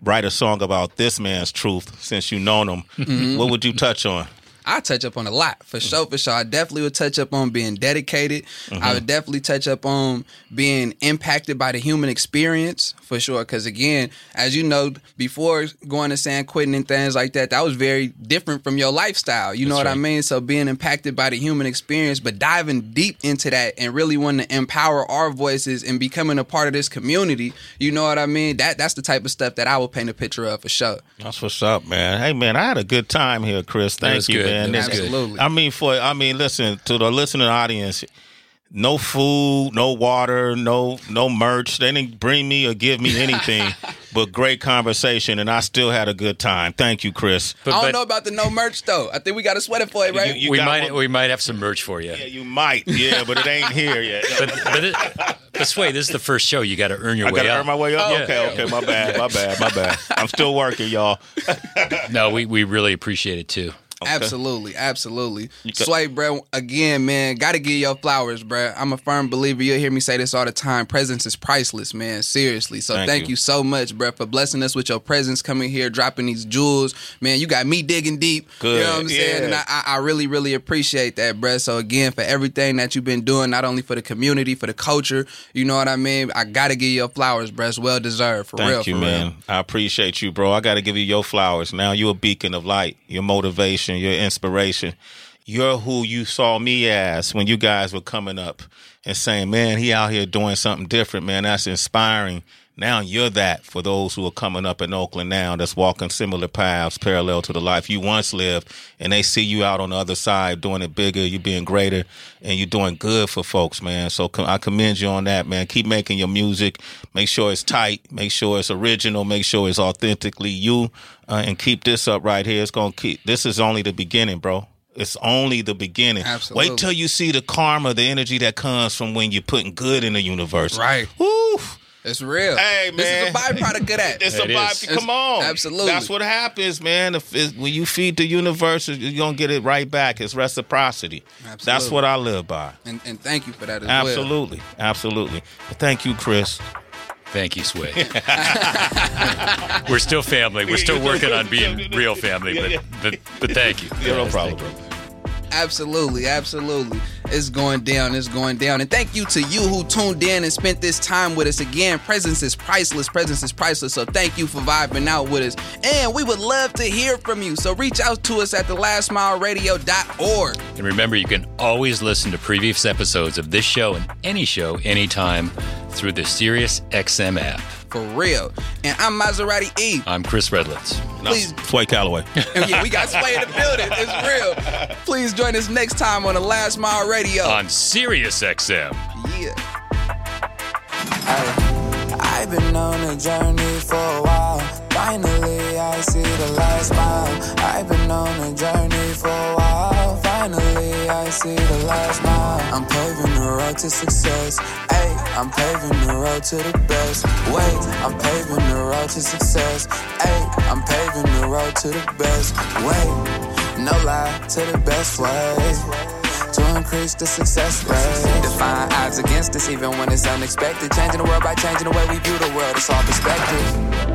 S4: write a song about this man's truth, since you known him,
S1: Mm-hmm.
S4: what would you touch on?
S1: I touch up on a lot for sure. For sure, I definitely would touch up on being dedicated. Mm-hmm. I would definitely touch up on being impacted by the human experience for sure. Because again, as you know, before going to San Quentin and things like that, that was very different from your lifestyle. You know what I mean? So being impacted by the human experience, but diving deep into that and really wanting to empower our voices and becoming a part of this community. You know what I mean? That that's the type of stuff that I will paint a picture of for sure.
S4: That's what's up, man. Hey, man, I had a good time here, Chris. Thank you,
S2: good.
S4: man.
S2: It was
S4: This-
S1: Absolutely.
S4: I mean, for I mean, listen to the listening audience. No food, no water, no no merch. They didn't bring me or give me anything, but great conversation, and I still had a good time. Thank you, Chris.
S2: But,
S1: I don't
S2: but
S1: know about the no merch though. I think we got to sweat it for it, right?
S4: You- you
S2: we might
S4: one-
S2: we might have some merch for you.
S4: Yeah, you might. Yeah, but it ain't here yet.
S2: But but, it, but Sway, this is the first show. You got to earn your
S4: I
S2: way I
S4: gotta
S2: up.
S4: earn my way up.
S2: Oh, yeah.
S4: Okay, okay, my bad, my bad, my bad. I'm still working, y'all.
S2: No, we, we really appreciate it too.
S1: Absolutely, absolutely.
S4: ca-
S1: Sway, bro, again, man, gotta give your flowers, bro. I'm a firm believer. You'll hear me say this all the time. Presence is priceless, man. Seriously. So
S4: Thank
S1: thank,
S4: you.
S1: you. so much, bro, for blessing us with your presence, coming here, dropping these jewels. Man, you got me digging deep.
S4: Good,
S1: You know what I'm saying? And. I, I really, really appreciate that, bro. So again, for everything that you've been doing, not only for the community, for the culture, you know what I mean? I gotta give you your flowers, bro. It's well deserved, for real.
S4: Thank
S1: real.
S4: you,
S1: for
S4: man.
S1: Real.
S4: I appreciate you, bro. I got to give you your flowers. Now you're a beacon of light, your motivation, your inspiration. You're who you saw me as when you guys were coming up and saying, man, he out here doing something different, man. That's inspiring. Now you're that for those who are coming up in Oakland now that's walking similar paths parallel to the life you once lived. And they see you out on the other side doing it bigger, you being greater, and you're doing good for folks, man. So I commend you on that, man. Keep making your music. Make sure it's tight. Make sure it's original. Make sure it's authentically you. Uh, and keep this up right here. It's going to keep, this is only the beginning, bro. It's only the beginning.
S1: Absolutely.
S4: Wait till you see the karma, the energy that comes from when you're putting good in the universe.
S1: Right.
S4: Woo!
S1: It's real.
S4: Hey, man,
S1: This is a byproduct of that.
S4: It's
S2: It
S4: a
S2: byproduct.
S4: Come on,
S1: absolutely.
S4: That's what happens, man. If it, when you feed the universe, you're gonna get it right back. It's reciprocity.
S1: Absolutely.
S4: That's what I live by.
S1: and, and thank you for that as well.
S4: Absolutely, absolutely. But thank you, Chris.
S2: Thank you, Sway. We're still family. We're still working on being real family, but but, but thank you.
S4: Yeah, no
S2: Yes,
S4: problem.
S1: Absolutely, absolutely. It's going down, it's going down. And thank you to you who tuned in and spent this time with us again. Presence is priceless, presence is priceless. So thank you for vibing out with us. And we would love to hear from you. So reach out to us at thelastmileradio.org.
S2: And remember, you can always listen to previous episodes of this show and any show anytime through the Sirius XM app.
S1: For real. And I'm Maserati E.
S2: I'm Chris Redlitz.
S4: No,
S1: Please.
S4: Sway Calloway.
S1: And yeah, we got Sway in the building. It's real. Please join us next time on the Last Mile Radio.
S2: On Sirius XM.
S1: yeah.
S3: I've been on a journey for a while. Finally, I see the last mile. I've been on a journey for a while. Finally, I see the last mile. I'm paving the road to success. Hey, I'm paving the road to the best. Wait, I'm paving the road to success. Hey, I'm paving the road to the best. Wait, no lie to the best way to increase the success rate. Define odds against us even when it's unexpected. Changing the world by changing the way we view the world. It's all perspective.